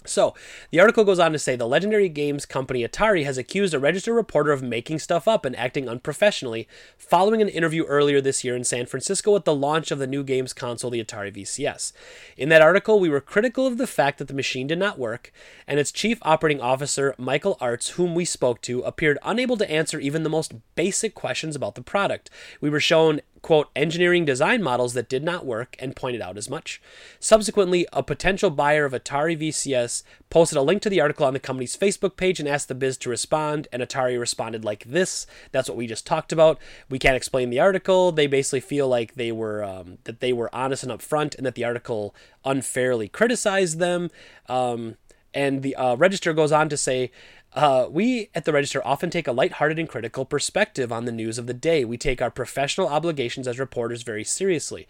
Speaker 1: So, the article goes on to say the legendary games company Atari has accused a Register reporter of making stuff up and acting unprofessionally following an interview earlier this year in San Francisco at the launch of the new games console, the Atari VCS. In that article, we were critical of the fact that the machine did not work, and its chief operating officer, Michael Arzt, whom we spoke to, appeared unable to answer even the most basic questions about the product. We were shown quote, engineering design models that did not work and pointed out as much. Subsequently, a potential buyer of Atari VCS posted a link to the article on the company's Facebook page and asked the biz to respond, and Atari responded like this. That's what we just talked about. We can't explain the article. They basically feel like they were um, that they were honest and upfront, and that the article unfairly criticized them. Um, and the uh, register goes on to say uh, we at the Register often take a lighthearted and critical perspective on the news of the day. We take our professional obligations as reporters very seriously.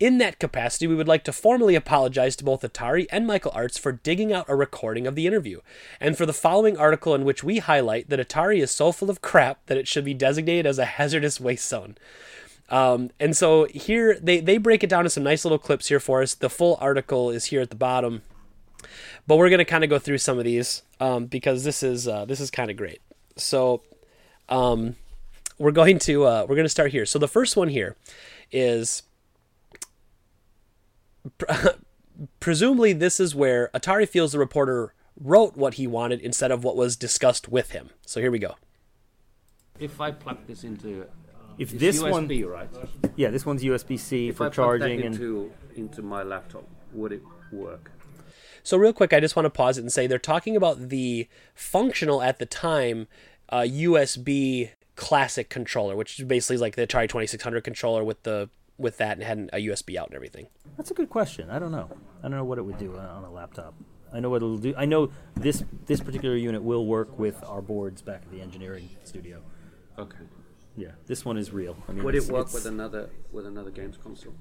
Speaker 1: In that capacity, we would like to formally apologize to both Atari and Michael Arzt for digging out a recording of the interview, and for the following article in which we highlight that Atari is so full of crap that it should be designated as a hazardous waste zone. Um, and so here they, they break it down in some nice little clips here for us. The full article is here at the bottom. But we're gonna kind of go through some of these um, because this is uh, this is kind of great. So um, we're going to uh, we're going to start here. So the first one here is presumably this is where Atari feels the reporter wrote what he wanted instead of what was discussed with him. So here we go.
Speaker 2: If I plug this into
Speaker 3: if this
Speaker 2: USB,
Speaker 3: one,
Speaker 2: right?
Speaker 3: yeah, this one's USB C for
Speaker 2: I
Speaker 3: charging
Speaker 2: that
Speaker 3: and
Speaker 2: into into my laptop, would it work?
Speaker 1: So, real quick, I just want to pause it and say they're talking about the functional at the time uh, USB classic controller, which basically is like the Atari 2600 controller with the with that and had a USB out and everything.
Speaker 3: That's a good question. I don't know. I don't know what it would do on a laptop. I know what it'll do. I know this this particular unit will work with our boards back at the engineering studio.
Speaker 2: Okay.
Speaker 3: Yeah, this one is real. I mean,
Speaker 2: Would it work with another with another games console?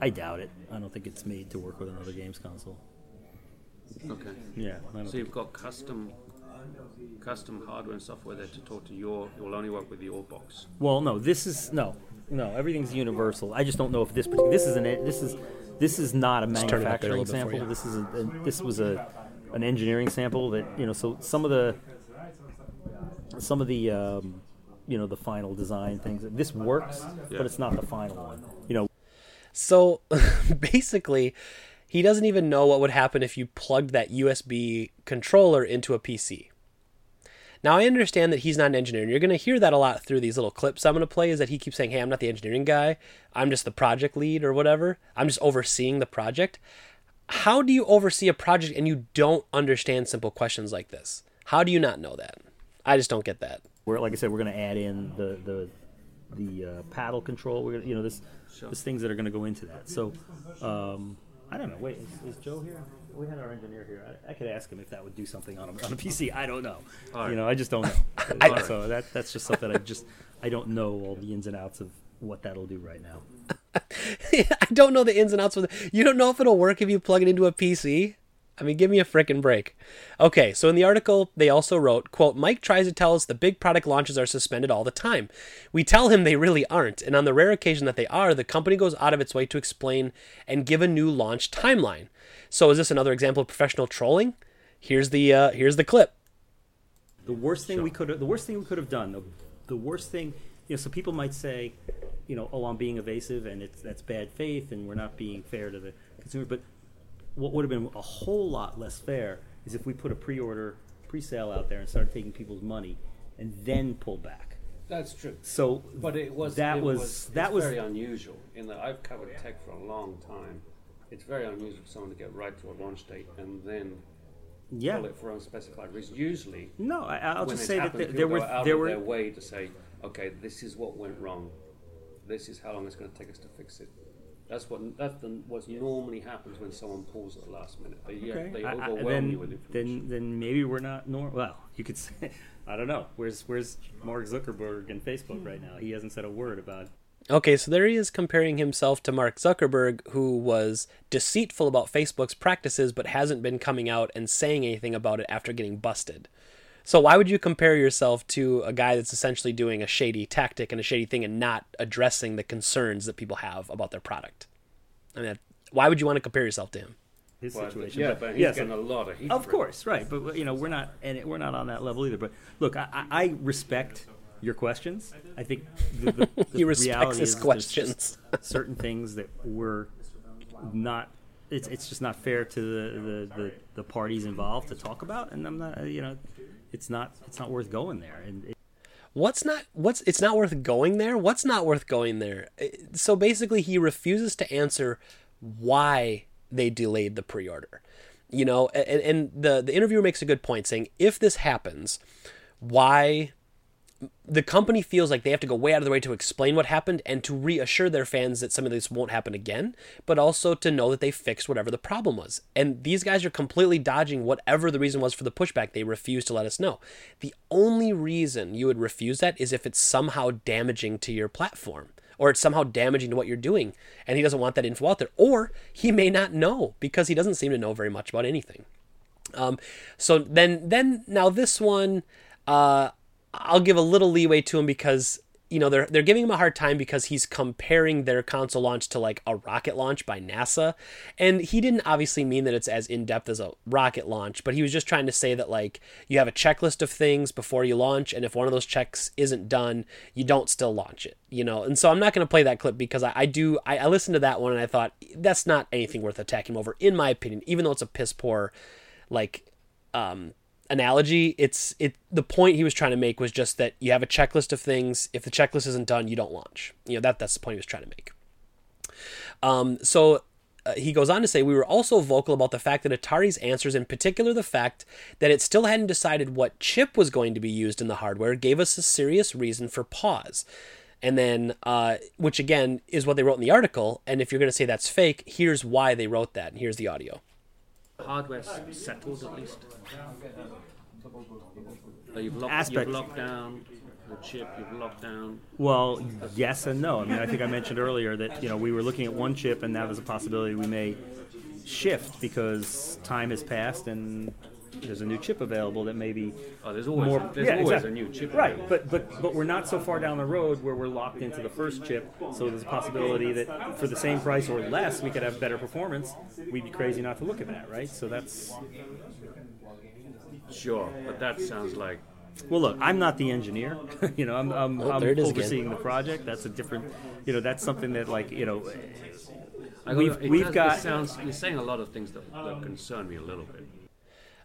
Speaker 3: I doubt it. I don't think it's made to work with another games console.
Speaker 2: Okay.
Speaker 3: Yeah. I don't
Speaker 2: So you've got custom custom hardware and software there to talk to your. It will only work with your box.
Speaker 3: Well, no, this is no, no. Everything's universal. I just don't know if this particular. This is an. This is this is not a
Speaker 1: turn it up there a
Speaker 3: manufacturing
Speaker 1: little bit for
Speaker 3: sample.
Speaker 1: you.
Speaker 3: This is a, a- this was a an engineering sample that you know. So some of the some of the um, you know the final design things. This works,
Speaker 2: Yeah.
Speaker 3: but it's not the final one. You know,
Speaker 1: So basically, he doesn't even know what would happen if you plugged that USB controller into a PC. Now I understand that he's not an engineer, and you're going to hear that a lot through these little clips I'm going to play. Is that he keeps saying, "Hey, I'm not the engineering guy. I'm just the project lead or whatever. I'm just overseeing the project." How do you oversee a project and you don't understand simple questions like this? How do you not know that? I just don't get that.
Speaker 3: We're like I said, we're going to add in the the the uh, paddle control. We're gonna, you know, this there's things that are going to go into that. So um, I don't know. Wait, is, is Joe here? We had our engineer here. I, I could ask him if that would do something on a, on a PC. I don't know.
Speaker 2: All right.
Speaker 3: You know, I just don't know.
Speaker 1: I-
Speaker 3: so that that's just something I just I don't know all the ins and outs of what that'll do right now.
Speaker 1: I don't know the ins and outs of it. You don't know if it'll work if you plug it into a PC? I mean, give me a frickin' break. Okay, so in the article, they also wrote, quote, Mike tries to tell us the big product launches are suspended all the time. We tell him they really aren't, and on the rare occasion that they are, the company goes out of its way to explain and give a new launch timeline. So is this another example of professional trolling? Here's the uh, here's the clip.
Speaker 3: The worst thing we could have, the worst thing we could have done, the, the worst thing, you know, so people might say, you know, oh, I'm being evasive and it's that's bad faith and we're not being fair to the consumer. But what would have been a whole lot less fair is if we put a pre-order, pre-sale out there and started taking people's money and then pulled back.
Speaker 2: That's true.
Speaker 3: So,
Speaker 2: But it was
Speaker 3: that
Speaker 2: it
Speaker 3: was,
Speaker 2: was
Speaker 3: that was
Speaker 2: very unusual in that I've covered tech for a long time. It's very unusual for someone to get right to a launch date and then
Speaker 3: yeah.
Speaker 2: pull it for unspecified reasons. Usually,
Speaker 3: No, I, I'll
Speaker 2: when
Speaker 3: just say that
Speaker 2: happens,
Speaker 3: there,
Speaker 2: people
Speaker 3: there were
Speaker 2: out
Speaker 3: there
Speaker 2: of
Speaker 3: were
Speaker 2: their way to say, okay, this is what went wrong. This is how long it's going to take us to fix it. That's what that's the, what normally happens when someone pulls at the last minute. They, yeah,
Speaker 3: Okay.
Speaker 2: they
Speaker 3: I- I-
Speaker 2: overwhelm
Speaker 3: then,
Speaker 2: you with information.
Speaker 3: then, then maybe we're not normal. well. You could say, I don't know. Where's where's Mark Zuckerberg and Facebook right hmm. now? He hasn't said a word about.
Speaker 1: Okay, so there he is comparing himself to Mark Zuckerberg, who was deceitful about Facebook's practices but hasn't been coming out and saying anything about it after getting busted. So why would you compare yourself to a guy that's essentially doing a shady tactic and a shady thing and not addressing the concerns that people have about their product? I mean, why would you want to compare yourself to him?
Speaker 3: His
Speaker 2: Well,
Speaker 3: situation,
Speaker 2: yeah,
Speaker 3: but,
Speaker 2: but he's
Speaker 3: yes,
Speaker 2: getting a lot of heat.
Speaker 3: of
Speaker 2: for it.
Speaker 3: course, right. But you know, we're not, and we're not on that level either. But look, I, I I respect your questions. I think the, the, the
Speaker 1: He respects
Speaker 3: reality
Speaker 1: his
Speaker 3: is
Speaker 1: questions.
Speaker 3: just certain things that we're not. It's, it's just not fair to the, the, the, the parties involved to talk about, and I'm not. You know, it's not it's not worth going there. And it,
Speaker 1: What's not what's it's not worth going there? What's not worth going there? So basically he refuses to answer why they delayed the pre-order. You know, and, and the the interviewer makes a good point saying if this happens, why the company feels like they have to go way out of their way to explain what happened and to reassure their fans that some of this won't happen again, but also to know that they fixed whatever the problem was. And these guys are completely dodging whatever the reason was for the pushback. They refuse to let us know. The only reason you would refuse that is if it's somehow damaging to your platform or it's somehow damaging to what you're doing and he doesn't want that info out there or he may not know because he doesn't seem to know very much about anything. Um, so then, then now this one, uh, I'll give a little leeway to him because you know they're they're giving him a hard time because he's comparing their console launch to like a rocket launch by NASA, and he didn't obviously mean that it's as in depth as a rocket launch, but he was just trying to say that like you have a checklist of things before you launch, and if one of those checks isn't done, you don't still launch it, you know. And so I'm not going to play that clip because I, I do I, I listened to that one and I thought that's not anything worth attacking over, in my opinion, even though it's a piss poor like um, analogy. It's it. The point he was trying to make was just that you have a checklist of things. If the checklist isn't done, you don't launch. You know that that's the point he was trying to make. Um, so uh, he goes on to say we were also vocal about the fact that Atari's answers, in particular the fact that it still hadn't decided what chip was going to be used in the hardware, gave us a serious reason for pause. And then, uh, which again is what they wrote in the article. And if you're going to say that's fake, here's why they wrote that. And here's the audio.
Speaker 2: hardware settled at least. So you've locked,
Speaker 3: Aspect.
Speaker 2: you've locked down the chip. You've locked down.
Speaker 3: well, yes and no. I mean, I think I mentioned earlier that you know we were looking at one chip, and that was a possibility we may shift because time has passed and there's a new chip available that maybe
Speaker 2: Oh, there's always
Speaker 3: more.
Speaker 2: there's
Speaker 3: yeah,
Speaker 2: always
Speaker 3: exactly.
Speaker 2: a new chip.
Speaker 3: Right,
Speaker 2: available.
Speaker 3: but but but we're not so far down the road where we're locked into the first chip. So there's a possibility that for the same price or less, we could have better performance. We'd be crazy not to look at that, right? So that's
Speaker 2: sure, but that sounds like
Speaker 3: well. Look, I'm not the engineer. you know, I'm I'm,
Speaker 1: Oh,
Speaker 3: I'm
Speaker 1: there again.
Speaker 3: overseeing the project. That's a different. You know, that's something that like you know.
Speaker 2: I
Speaker 3: we've
Speaker 2: it
Speaker 3: we've
Speaker 2: does- it
Speaker 3: got
Speaker 2: sounds, you're saying a lot of things that, that concern me a little bit.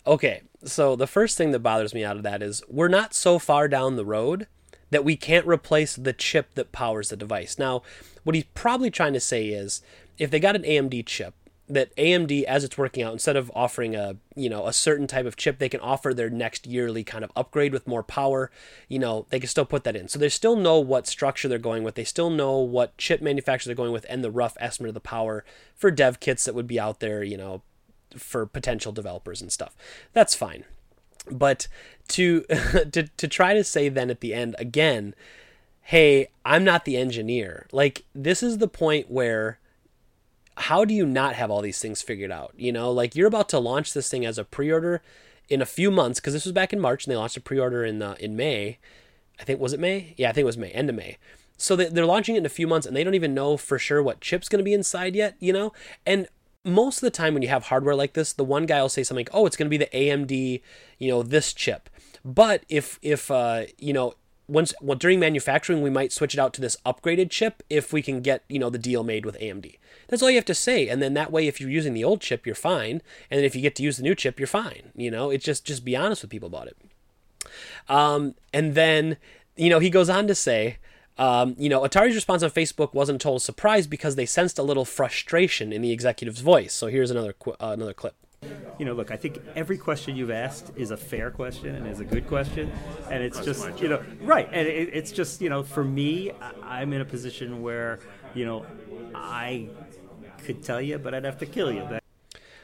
Speaker 1: Okay, so the first thing that bothers me out of that is we're not so far down the road that we can't replace the chip that powers the device. Now, what he's probably trying to say is if they got an AMD chip, that AMD as it's working out instead of offering a, you know, a certain type of chip, they can offer their next yearly kind of upgrade with more power, you know, they can still put that in. So they still know what structure they're going with. They still know what chip manufacturer they're going with and the rough estimate of the power for dev kits that would be out there, you know, for potential developers and stuff. That's fine. But to to to try to say then at the end again, hey, I'm not the engineer. Like this is the point where how do you not have all these things figured out? You know, like you're about to launch this thing as a pre-order in a few months because this was back in March and they launched a pre-order in uh, in May. I think was it May? Yeah, I think it was May, end of May. So they, they're launching it in a few months and they don't even know for sure what chip's going to be inside yet, you know? And most of the time when you have hardware like this, the one guy will say something, like, "Oh, it's going to be the AMD, you know, this chip." But if if uh, you know, once well during manufacturing, we might switch it out to this upgraded chip if we can get you know the deal made with AMD. That's all you have to say, and then that way, if you're using the old chip, you're fine, and if you get to use the new chip, you're fine. You know, it's just just be honest with people about it. Um, and then you know he goes on to say. Um, you know, Atari's response on Facebook wasn't a total surprise because they sensed a little frustration in the executive's voice. So here's another qu- uh, another clip.
Speaker 3: You know, look, I think every question you've asked is a fair question and is a good question, and it's just you know right, and it, it's just you know for me, I- I'm in a position where you know I could tell you, but I'd have to kill you. That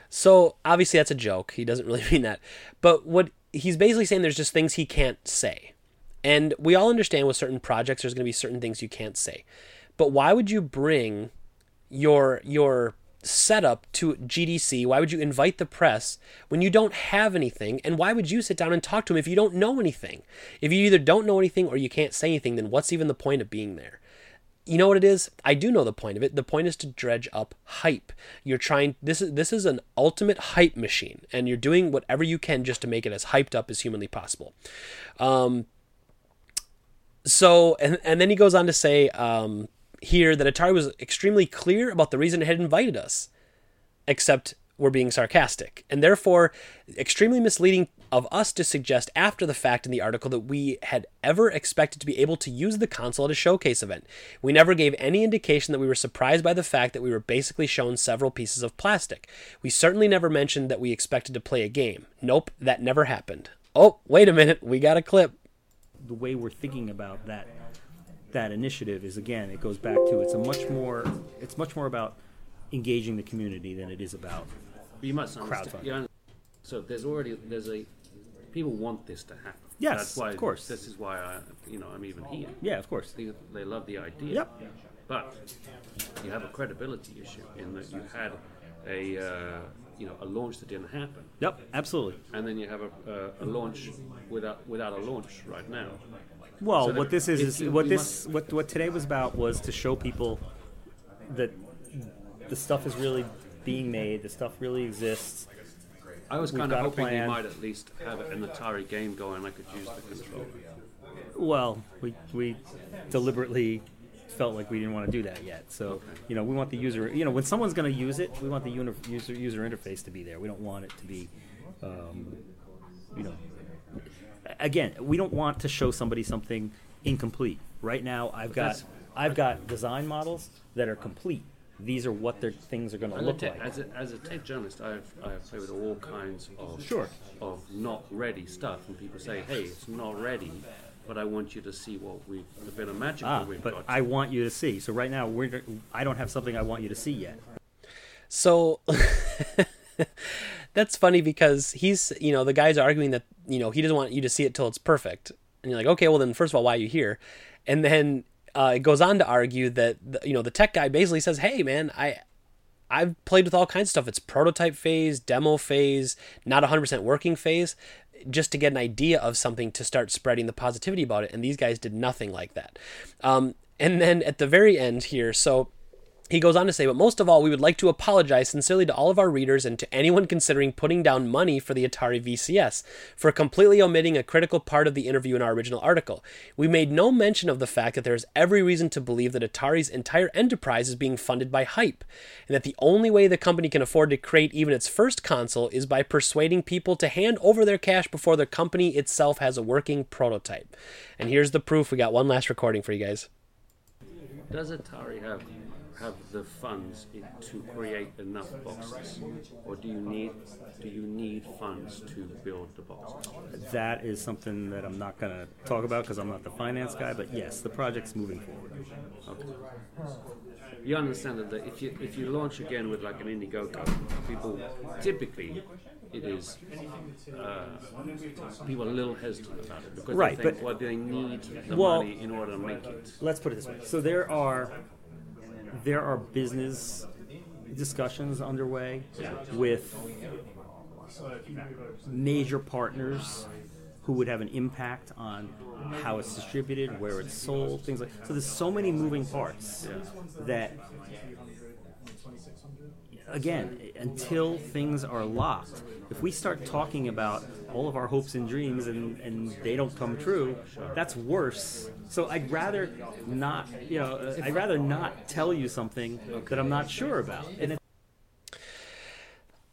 Speaker 1: So obviously that's a joke. He doesn't really mean that. But what he's basically saying there's just things he can't say. And we all understand with certain projects there's going to be certain things you can't say. But why would you bring your your setup to GDC? Why would you invite the press when you don't have anything? And why would you sit down and talk to him if you don't know anything? If you either don't know anything or you can't say anything, then what's even the point of being there? you know what it is i do know the point of it the point is to dredge up hype you're trying this is this is an ultimate hype machine and you're doing whatever you can just to make it as hyped up as humanly possible um so and and then he goes on to say um here that atari was extremely clear about the reason it had invited us except we're being sarcastic, and therefore extremely misleading of us to suggest after the fact in the article that we had ever expected to be able to use the console at a showcase event. We never gave any indication that we were surprised by the fact that we were basically shown several pieces of plastic. We certainly never mentioned that we expected to play a game. Nope, that never happened. Oh, wait a minute, we got a clip.
Speaker 3: the way we're thinking about that that initiative is again, it goes back to it's a much more it's much more about engaging the community than it is about
Speaker 2: you must.
Speaker 3: Crowdfunding.
Speaker 2: you so there's already there's a people want this to happen.
Speaker 3: Yes,
Speaker 2: That's why,
Speaker 3: of course.
Speaker 2: This is why I you know I'm even here.
Speaker 3: yeah, of course.
Speaker 2: They, they love the idea.
Speaker 3: Yep.
Speaker 2: But you have a credibility issue in that you had a uh, you know a launch that didn't happen,
Speaker 3: Yep, absolutely.
Speaker 2: and then you have a, a, a launch without without a launch right now.
Speaker 3: Well,
Speaker 2: So
Speaker 3: what this is is what
Speaker 2: you
Speaker 3: this what what today was about was to show people that the stuff is really being made. The stuff really exists.
Speaker 2: I was
Speaker 3: We've
Speaker 2: kind of hoping
Speaker 3: we
Speaker 2: might at least have an Atari game going. I could use the controller.
Speaker 3: Well, we we deliberately felt like we didn't want to do that yet. So you know, we want the user. You know, when someone's going to use it, we want the uni- user user interface to be there. We don't want it to be, um, you know. Again, we don't want to show somebody something incomplete. Right now, I've got I've got design models that are complete. These are what their things are going to look
Speaker 2: te-
Speaker 3: like.
Speaker 2: as, a, as a tech journalist, I've, I've played with all kinds of
Speaker 3: Sure.
Speaker 2: of not ready stuff, and people say, "Hey, it's not ready, but I want you to see what we've the bit of magic
Speaker 3: Ah,
Speaker 2: that we've
Speaker 3: but
Speaker 2: got."
Speaker 3: I want you to see. So right now, we're I don't have something I want you to see yet.
Speaker 1: So that's funny because he's, you know, the guy's arguing that, you know, he doesn't want you to see it till it's perfect. And you're like, okay, well, then, first of all, why are you here? And then uh, it goes on to argue that, the, you know, the tech guy basically says, hey, man, I. I've played with all kinds of stuff. It's prototype phase, demo phase, not 100% working phase, just to get an idea of something to start spreading the positivity about it. And these guys did nothing like that. Um, and then at the very end here, so He goes on to say, but most of all, we would like to apologize sincerely to all of our readers and to anyone considering putting down money for the Atari VCS for completely omitting a critical part of the interview in our original article. We made no mention of the fact that there is every reason to believe that Atari's entire enterprise is being funded by hype, and that the only way the company can afford to create even its first console is by persuading people to hand over their cash before the company itself has a working prototype. And here's the proof. We got one last recording for you guys.
Speaker 2: Does Atari have have the funds to create enough boxes, or do you need do you need funds to build the boxes?
Speaker 3: That is something that I'm not going to talk about because I'm not the finance guy. But yes, the project's moving forward.
Speaker 2: Okay. You understand that if you if you launch again with like an Indiegogo, people typically it is uh, people are a little hesitant about it because
Speaker 3: Right,
Speaker 2: they think
Speaker 3: but-
Speaker 2: well they need the
Speaker 3: Well-
Speaker 2: money in order to make it.
Speaker 3: Let's put it this way. So there are there are business discussions underway with major partners who would have an impact on how it's distributed, where it's sold, things like. So there's so many moving parts that again, until things are locked, if we start talking about all of our hopes and dreams and, and they don't come true, that's worse. So I'd rather not, you know, uh, I'd rather not tell you something that I'm not sure about. And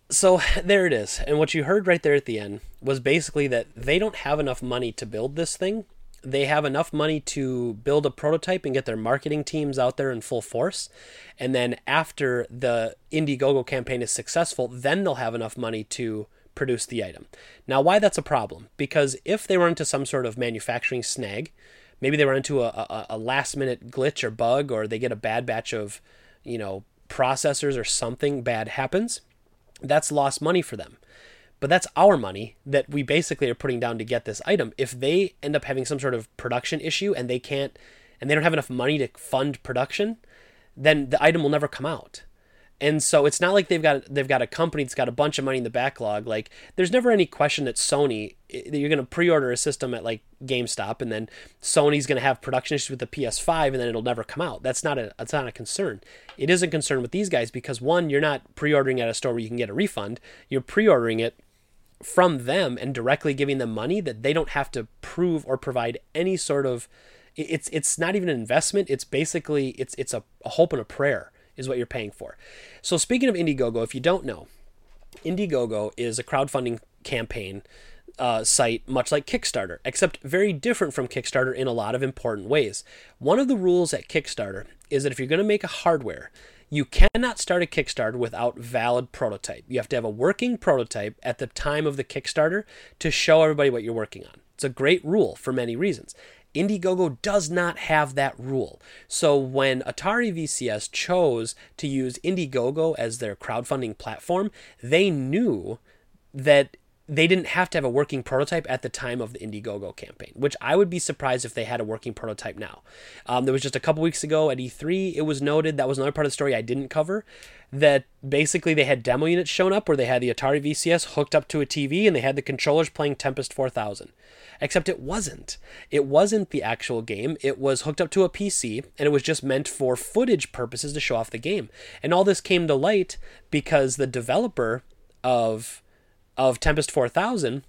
Speaker 1: So there it is. And what you heard right there at the end was basically that they don't have enough money to build this thing. They have enough money to build a prototype and get their marketing teams out there in full force. And then after the Indiegogo campaign is successful, then they'll have enough money to produce the item. Now, why that's a problem? Because if they run into some sort of manufacturing snag, maybe they run into a, a, a last minute glitch or bug, or they get a bad batch of, you know, processors or something bad happens, that's lost money for them. But that's our money that we basically are putting down to get this item. If they end up having some sort of production issue and they can't, and they don't have enough money to fund production, then the item will never come out. And so it's not like they've got they've got a company that's got a bunch of money in the backlog. Like there's never any question that Sony that you're going to pre-order a system at like GameStop and then Sony's going to have production issues with the PS5 and then it'll never come out. That's not a that's not a concern. It is a concern with these guys because one, you're not pre-ordering at a store where you can get a refund. You're pre-ordering it from them and directly giving them money that they don't have to prove or provide any sort of it's it's not even an investment. It's basically it's it's a, a hope and a prayer is what you're paying for. So speaking of indiegogo if you don't know indiegogo is a crowdfunding campaign uh, site much like kickstarter except very different from kickstarter in a lot of important ways. One of the rules at kickstarter is that if you're going to make a hardware you cannot start a Kickstarter without valid prototype. You have to have a working prototype at the time of the Kickstarter to show everybody what you're working on. It's a great rule for many reasons. Indiegogo does not have that rule. So when Atari VCS chose to use Indiegogo as their crowdfunding platform, they knew that they didn't have to have a working prototype at the time of the Indiegogo campaign, which I would be surprised if they had a working prototype now. Um, there was just a couple weeks ago at E3, it was noted that was another part of the story I didn't cover that basically they had demo units shown up where they had the Atari VCS hooked up to a TV and they had the controllers playing Tempest 4000. Except it wasn't. It wasn't the actual game. It was hooked up to a PC and it was just meant for footage purposes to show off the game. And all this came to light because the developer of of Tempest 4000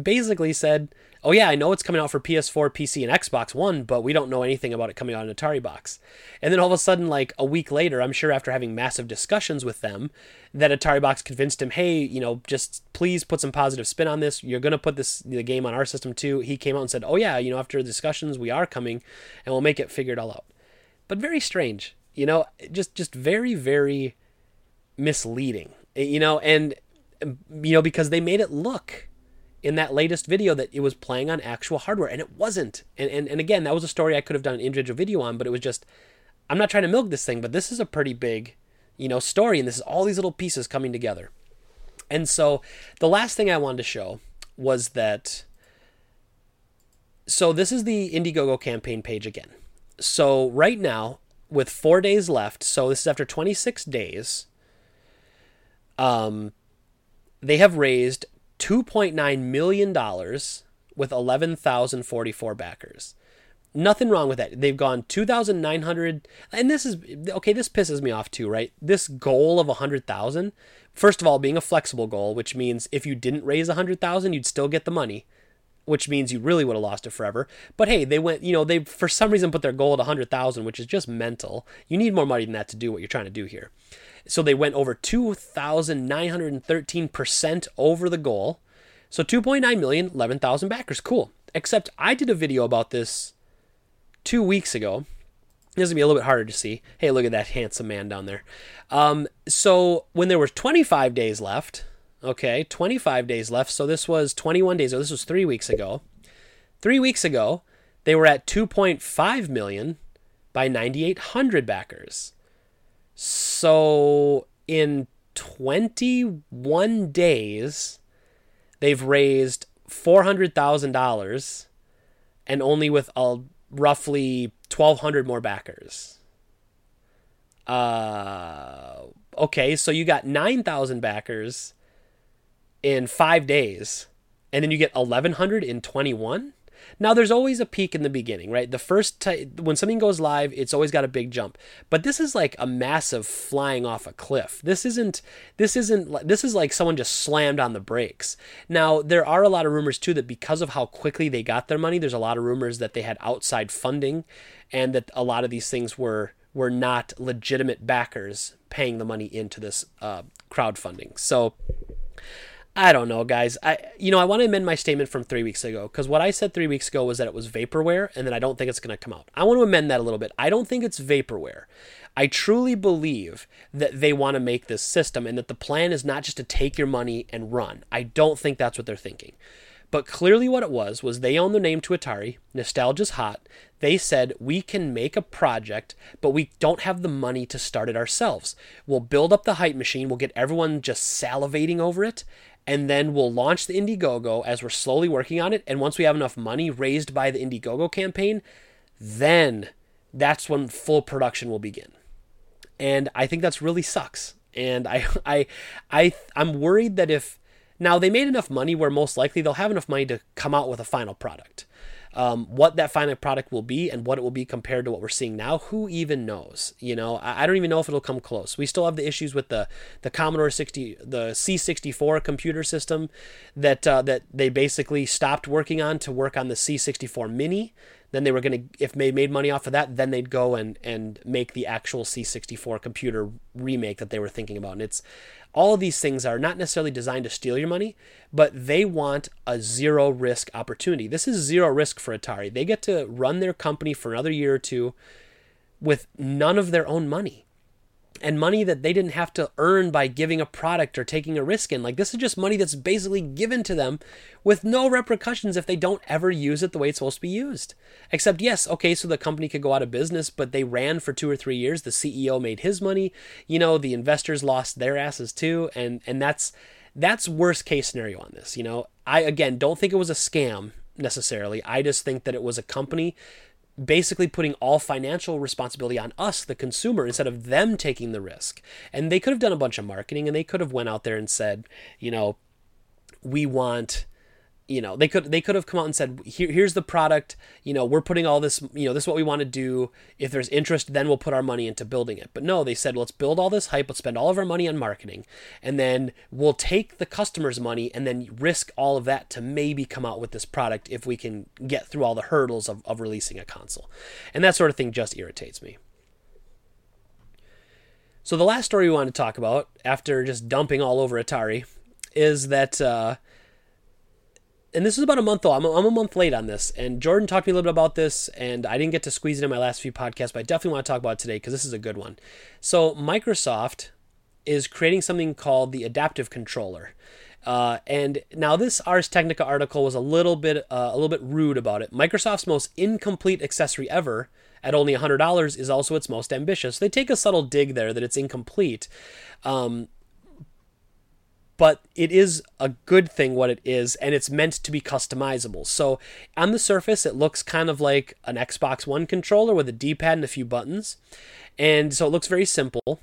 Speaker 1: basically said, "Oh yeah, I know it's coming out for PS4, PC, and Xbox One, but we don't know anything about it coming out on Atari box." And then all of a sudden, like a week later, I'm sure after having massive discussions with them, that Atari box convinced him, "Hey, you know, just please put some positive spin on this. You're gonna put this the game on our system too." He came out and said, "Oh yeah, you know, after discussions, we are coming, and we'll make it figure it all out." But very strange, you know, just just very very misleading, you know, and you know because they made it look in that latest video that it was playing on actual hardware and it wasn't. And, and and again that was a story i could have done an individual video on but it was just i'm not trying to milk this thing but this is a pretty big you know story and this is all these little pieces coming together. And so the last thing i wanted to show was that so this is the indiegogo campaign page again. So right now with four days left so this is after 26 days um they have raised $2.9 million with 11,044 backers. Nothing wrong with that. They've gone 2,900, and this is okay. This pisses me off too, right? This goal of 100,000, first of all, being a flexible goal, which means if you didn't raise 100,000, you'd still get the money, which means you really would have lost it forever. But hey, they went, you know, they for some reason put their goal at 100,000, which is just mental. You need more money than that to do what you're trying to do here. So they went over 2,913% over the goal. So 2.9 million, 11,000 backers. Cool. Except I did a video about this two weeks ago. This is gonna be a little bit harder to see. Hey, look at that handsome man down there. Um, so when there were 25 days left, okay, 25 days left. So this was 21 days. So this was three weeks ago. Three weeks ago, they were at 2.5 million by 9,800 backers. So in 21 days, they've raised $400,000 and only with a roughly 1,200 more backers. Uh, okay, so you got 9,000 backers in five days, and then you get 1,100 in 21? Now, there's always a peak in the beginning, right? The first t- when something goes live, it's always got a big jump. But this is like a massive flying off a cliff. This isn't. This isn't. This is like someone just slammed on the brakes. Now, there are a lot of rumors too that because of how quickly they got their money, there's a lot of rumors that they had outside funding, and that a lot of these things were were not legitimate backers paying the money into this uh, crowdfunding. So I don't know, guys. I you know I want to amend my statement from three weeks ago because what I said three weeks ago was that it was vaporware, and that I don't think it's going to come out. I want to amend that a little bit. I don't think it's vaporware. I truly believe that they want to make this system, and that the plan is not just to take your money and run. I don't think that's what they're thinking. But clearly, what it was was they own the name to Atari. Nostalgia's hot. They said we can make a project, but we don't have the money to start it ourselves. We'll build up the hype machine. We'll get everyone just salivating over it, and then we'll launch the Indiegogo as we're slowly working on it. And once we have enough money raised by the Indiegogo campaign, then that's when full production will begin. And I think that's really sucks. And I, I, I, I'm worried that if now they made enough money where most likely they'll have enough money to come out with a final product. Um, what that final product will be and what it will be compared to what we're seeing now, who even knows? You know, I, I don't even know if it'll come close. We still have the issues with the the Commodore 60, the C64 computer system that uh, that they basically stopped working on to work on the C64 Mini. Then they were going to, if they made money off of that, then they'd go and and make the actual C64 computer remake that they were thinking about. And it's all of these things are not necessarily designed to steal your money, but they want a zero risk opportunity. This is zero risk for Atari. They get to run their company for another year or two with none of their own money and money that they didn't have to earn by giving a product or taking a risk in. Like, this is just money that's basically given to them with no repercussions if they don't ever use it the way it's supposed to be used. Except, yes, okay, so the company could go out of business, but they ran for two or three years. The CEO made his money. You know, the investors lost their asses too. And, and that's, that's worst case scenario on this. You know, I, again, don't think it was a scam necessarily. I just think that it was a company basically putting all financial responsibility on us the consumer instead of them taking the risk. And they could have done a bunch of marketing and they could have went out there and said you know we want you know they could they could have come out and said Here, here's the product. You know we're putting all this you know this is what we want to do. If there's interest then we'll put our money into building it. But no they said let's build all this hype. Let's spend all of our money on marketing. And then we'll take the customers money and then risk all of that to maybe come out with this product if we can get through all the hurdles of, of releasing a console. And that sort of thing just irritates me. So the last story we want to talk about after just dumping all over atari is that uh, and this is about a month though. I'm a, I'm a month late on this. And Jordan talked to me a little bit about this, and I didn't get to squeeze it in my last few podcasts, but I definitely want to talk about it today because this is a good one. So, Microsoft is creating something called the Adaptive Controller. Uh, and now this Ars Technica article was a little bit uh, a little bit rude about it. Microsoft's most incomplete accessory ever at only $100 is also its most ambitious. They take a subtle dig there that it's incomplete. Um, but it is a good thing what it is and it's meant to be customizable. So on the surface it looks kind of like an xbox one controller with a d-pad and a few buttons. And so it looks very simple.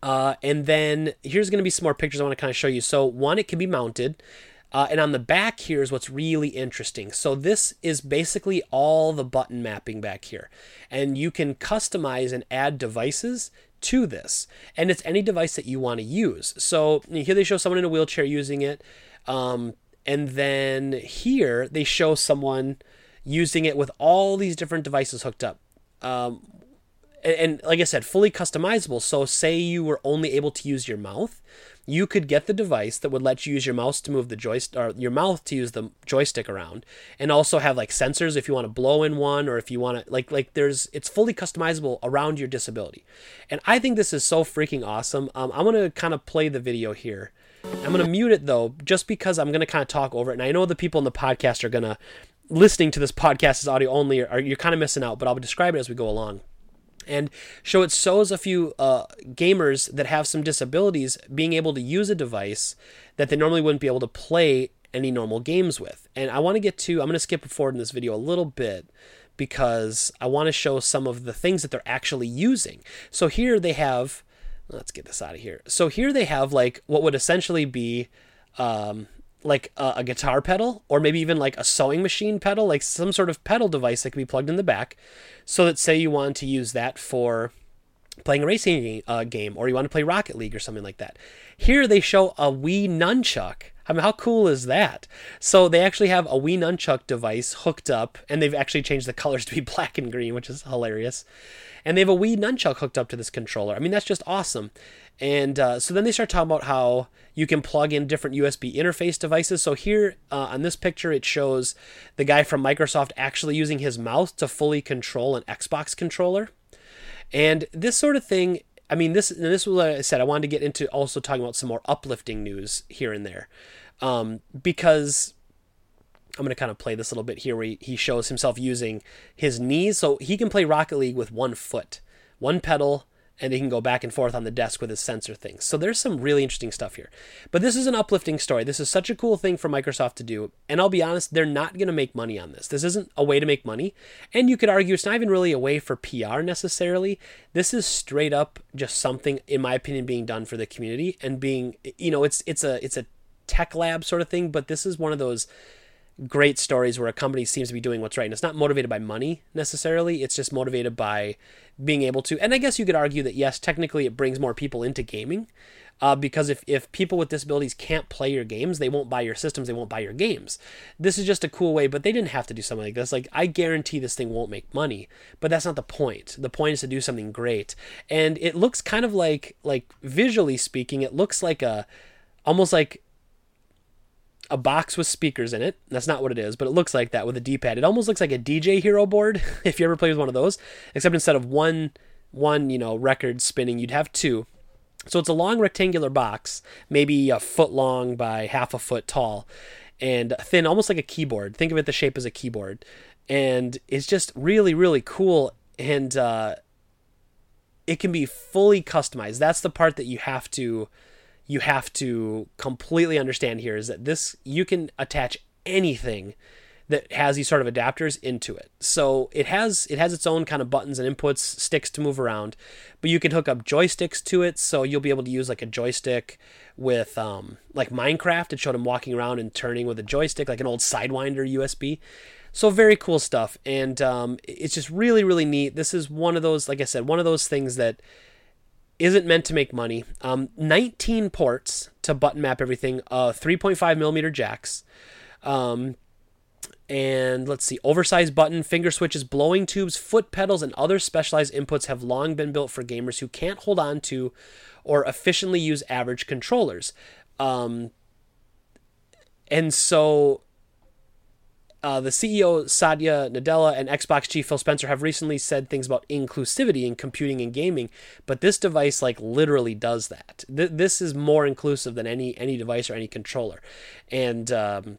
Speaker 1: Uh, and then here's going to be some more pictures i want to kind of show you. So one it can be mounted. Uh, and on the back here is what's really interesting. So this is basically all the button mapping back here. And you can customize and add devices to this. And it's any device that you want to use. So here they show someone in a wheelchair using it. Um, and then here they show someone using it with all these different devices hooked up. Um, and, and like I said, fully customizable. So, say you were only able to use your mouth, you could get the device that would let you use your mouse to move the joystick or your mouth to use the joystick around and also have like sensors if you want to blow in one or if you want to like like there's it's fully customizable around your disability. And i think this is so freaking awesome. Um, i'm going to kind of play the video here. I'm going to mute it though just because i'm going to kind of talk over it. And i know the people in the podcast are going to listening to this podcast as audio only are you're kind of missing out but i'll describe it as we go along and show it shows a few uh, gamers that have some disabilities being able to use a device that they normally wouldn't be able to play any normal games with. And I want to get to, I'm going to skip forward in this video a little bit because I want to show some of the things that they're actually using. So here they have, let's get this out of here. So here they have like what would essentially be um, like a, a, guitar pedal or maybe even like a sewing machine pedal, like some sort of pedal device that can be plugged in the back. So that say you want to use that for playing a racing uh, game or you want to play Rocket League or something like that. Here they show a Wii nunchuck. I mean, how cool is that? So they actually have a Wii nunchuck device hooked up, and they've actually changed the colors to be black and green, which is hilarious. And they have a Wii nunchuck hooked up to this controller. I mean, that's just awesome. And uh, so then they start talking about how you can plug in different USB interface devices. So here uh, on this picture, it shows the guy from Microsoft actually using his mouse to fully control an Xbox controller. And this sort of thing, I mean, this this was what I said. I wanted to get into also talking about some more uplifting news here and there, um, because I'm going to kind of play this a little bit here where he, he shows himself using his knees. So he can play Rocket League with one foot, one pedal, and he can go back and forth on the desk with his sensor things. So there's some really interesting stuff here. But this is an uplifting story. This is such a cool thing for Microsoft to do. And I'll be honest, they're not going to make money on this. This isn't a way to make money. And you could argue it's not even really a way for PR necessarily. This is straight up just something, in my opinion, being done for the community and being, you know, it's it's a it's a tech lab sort of thing. But this is one of those great stories where a company seems to be doing what's right. And it's not motivated by money necessarily, it's just motivated by being able to. And I guess you could argue that, yes, technically it brings more people into gaming. Uh, because if, if people with disabilities can't play your games, they won't buy your systems, they won't buy your games. This is just a cool way, but they didn't have to do something like this. Like, I guarantee this thing won't make money, but that's not the point. The point is to do something great. And it looks kind of like, like visually speaking, it looks like a, almost like a box with speakers in it. That's not what it is, but it looks like that with a D-pad. It almost looks like a DJ Hero board if you ever play with one of those, except instead of one one, you know, record spinning, you'd have two. So it's a long rectangular box, maybe a foot long by half a foot tall, and thin, almost like a keyboard. Think of it the shape as a keyboard. And it's just really, really cool. And uh, it can be fully customized. That's the part that you have to you have to completely understand here is that this you can attach anything that has these sort of adapters into it. So it has it has its own kind of buttons and inputs, sticks to move around, but you can hook up joysticks to it. So you'll be able to use like a joystick with um, like Minecraft. It showed him walking around and turning with a joystick, like an old Sidewinder USB. So very cool stuff, and um, it's just really really neat. This is one of those, like I said, one of those things that isn't meant to make money. Um, 19 ports to button map everything, uh, 3.5 millimeter jacks. Um, and let's see, oversized button, finger switches, blowing tubes, foot pedals, and other specialized inputs have long been built for gamers who can't hold on to or efficiently use average controllers. Um, and so uh, the CEO Satya Nadella and Xbox chief Phil Spencer have recently said things about inclusivity in computing and gaming, but this device like literally does that. Th- this is more inclusive than any any device or any controller, and um,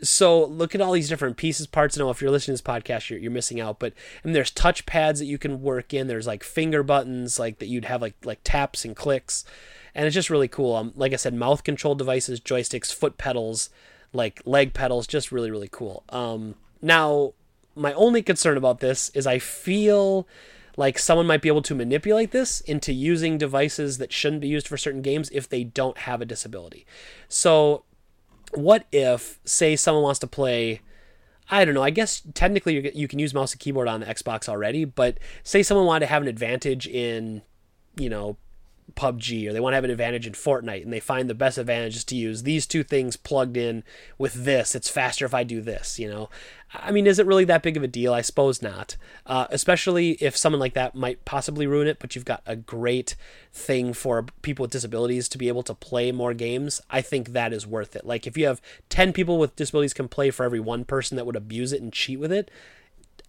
Speaker 1: so look at all these different pieces, parts. I know if you're listening to this podcast, you're, you're missing out, but mean, there's touch pads that you can work in. There's like finger buttons, like that you'd have like like taps and clicks, and it's just really cool. Um, like I said, mouth control devices, joysticks, foot pedals like leg pedals, just really, really cool. Um, now, my only concern about this is I feel like someone might be able to manipulate this into using devices that shouldn't be used for certain games if they don't have a disability. So, what if, say, someone wants to play. I don't know. I guess technically you you can use mouse and keyboard on the Xbox already, but say someone wanted to have an advantage in, you know, PUBG or they want to have an advantage in Fortnite and they find the best advantage is to use these two things plugged in with this. It's faster if I do this, you know. I mean, is it really that big of a deal? I suppose not. Uh, especially if someone like that might possibly ruin it, but you've got a great thing for people with disabilities to be able to play more games. I think that is worth it. Like if you have 10 people with disabilities can play for every one person that would abuse it and cheat with it,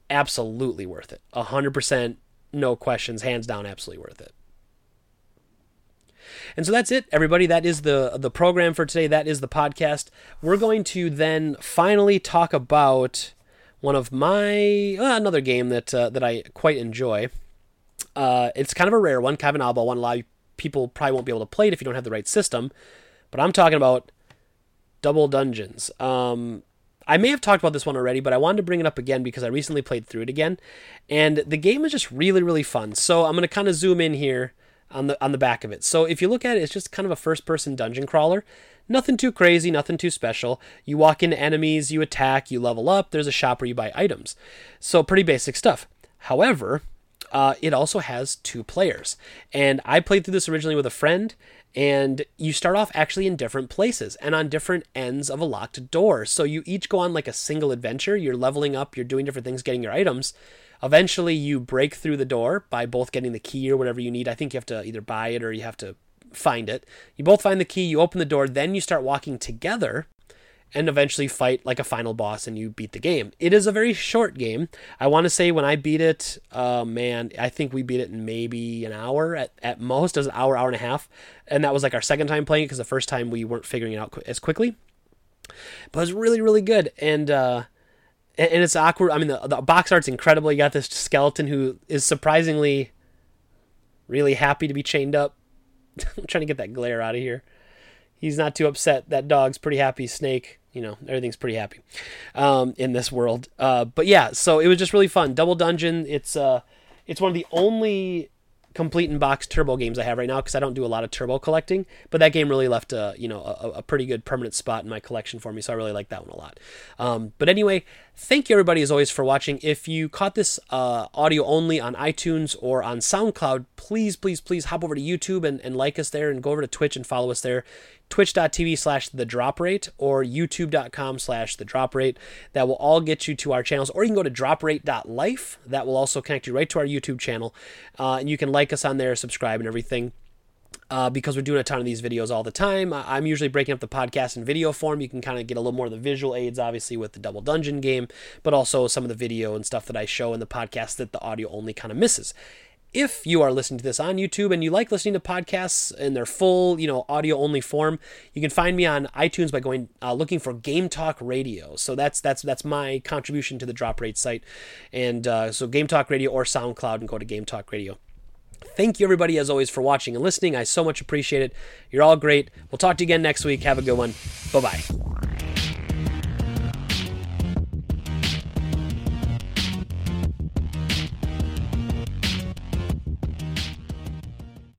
Speaker 1: absolutely worth it. 100%, no questions, hands down, absolutely worth it. And so that's it, everybody. That is the the program for today. That is the podcast. We're going to then finally talk about one of my uh, another game that uh, that I quite enjoy. Uh, it's kind of a rare one, kind of an oddball one. A lot of people probably won't be able to play it if you don't have the right system. But I'm talking about Double Dungeons. Um, I may have talked about this one already, but I wanted to bring it up again because I recently played through it again, and the game is just really, really fun. So I'm going to kind of zoom in here on the on the back of it. So if you look at it, it's just kind of a first person dungeon crawler. Nothing too crazy, nothing too special. You walk into enemies, you attack, you level up. There's a shop where you buy items. So pretty basic stuff. However, uh, it also has two players, and I played through this originally with a friend. And you start off actually in different places and on different ends of a locked door. So you each go on like a single adventure. You're leveling up, you're doing different things, getting your items Eventually, you break through the door by both getting the key or whatever you need. I think you have to either buy it or you have to find it. You both find the key, you open the door, then you start walking together and eventually fight like a final boss and you beat the game. It is a very short game. I want to say when I beat it, uh, man, I think we beat it in maybe an hour at, at most. as an hour, hour and a half. And that was like our second time playing it because the first time we weren't figuring it out as quickly. But it was really, really good. And, uh, and it's awkward. I mean, the, the box art's incredible. You got this skeleton who is surprisingly really happy to be chained up. I'm trying to get that glare out of here. He's not too upset. That dog's pretty happy. Snake, you know, everything's pretty happy um, in this world. Uh, but yeah, so it was just really fun. Double Dungeon. It's uh, it's one of the only complete in box turbo games I have right now because I don't do a lot of turbo collecting. But that game really left a you know a, a, pretty good permanent spot in my collection for me, so I really like that one a lot. Um, but anyway, thank you everybody as always for watching. If you caught this uh, audio only on iTunes or on SoundCloud, please please please hop over to YouTube and, and like us there, and go over to Twitch and follow us there twitch.tv slash the drop rate or youtube.com slash the drop rate that will all get you to our channels or you can go to droprate.life that will also connect you right to our youtube channel uh, and you can like us on there subscribe and everything uh, because we're doing a ton of these videos all the time. I'm usually breaking up the podcast in video form. You can kind of get a little more of the visual aids, obviously, with the Double Dungeon game, but also some of the video and stuff that I show in the podcast that the audio only kind of misses if you are listening to this on YouTube and you like listening to podcasts in their full, you know, audio only form, you can find me on iTunes by going uh, looking for Game Talk Radio. So that's that's that's my contribution to the Drop Rate site, and uh, so Game Talk Radio or SoundCloud and go to Game Talk Radio. Thank you everybody as always for watching and listening. I so much appreciate it. You're all great. We'll talk to you again next week. Have a good one. Bye bye.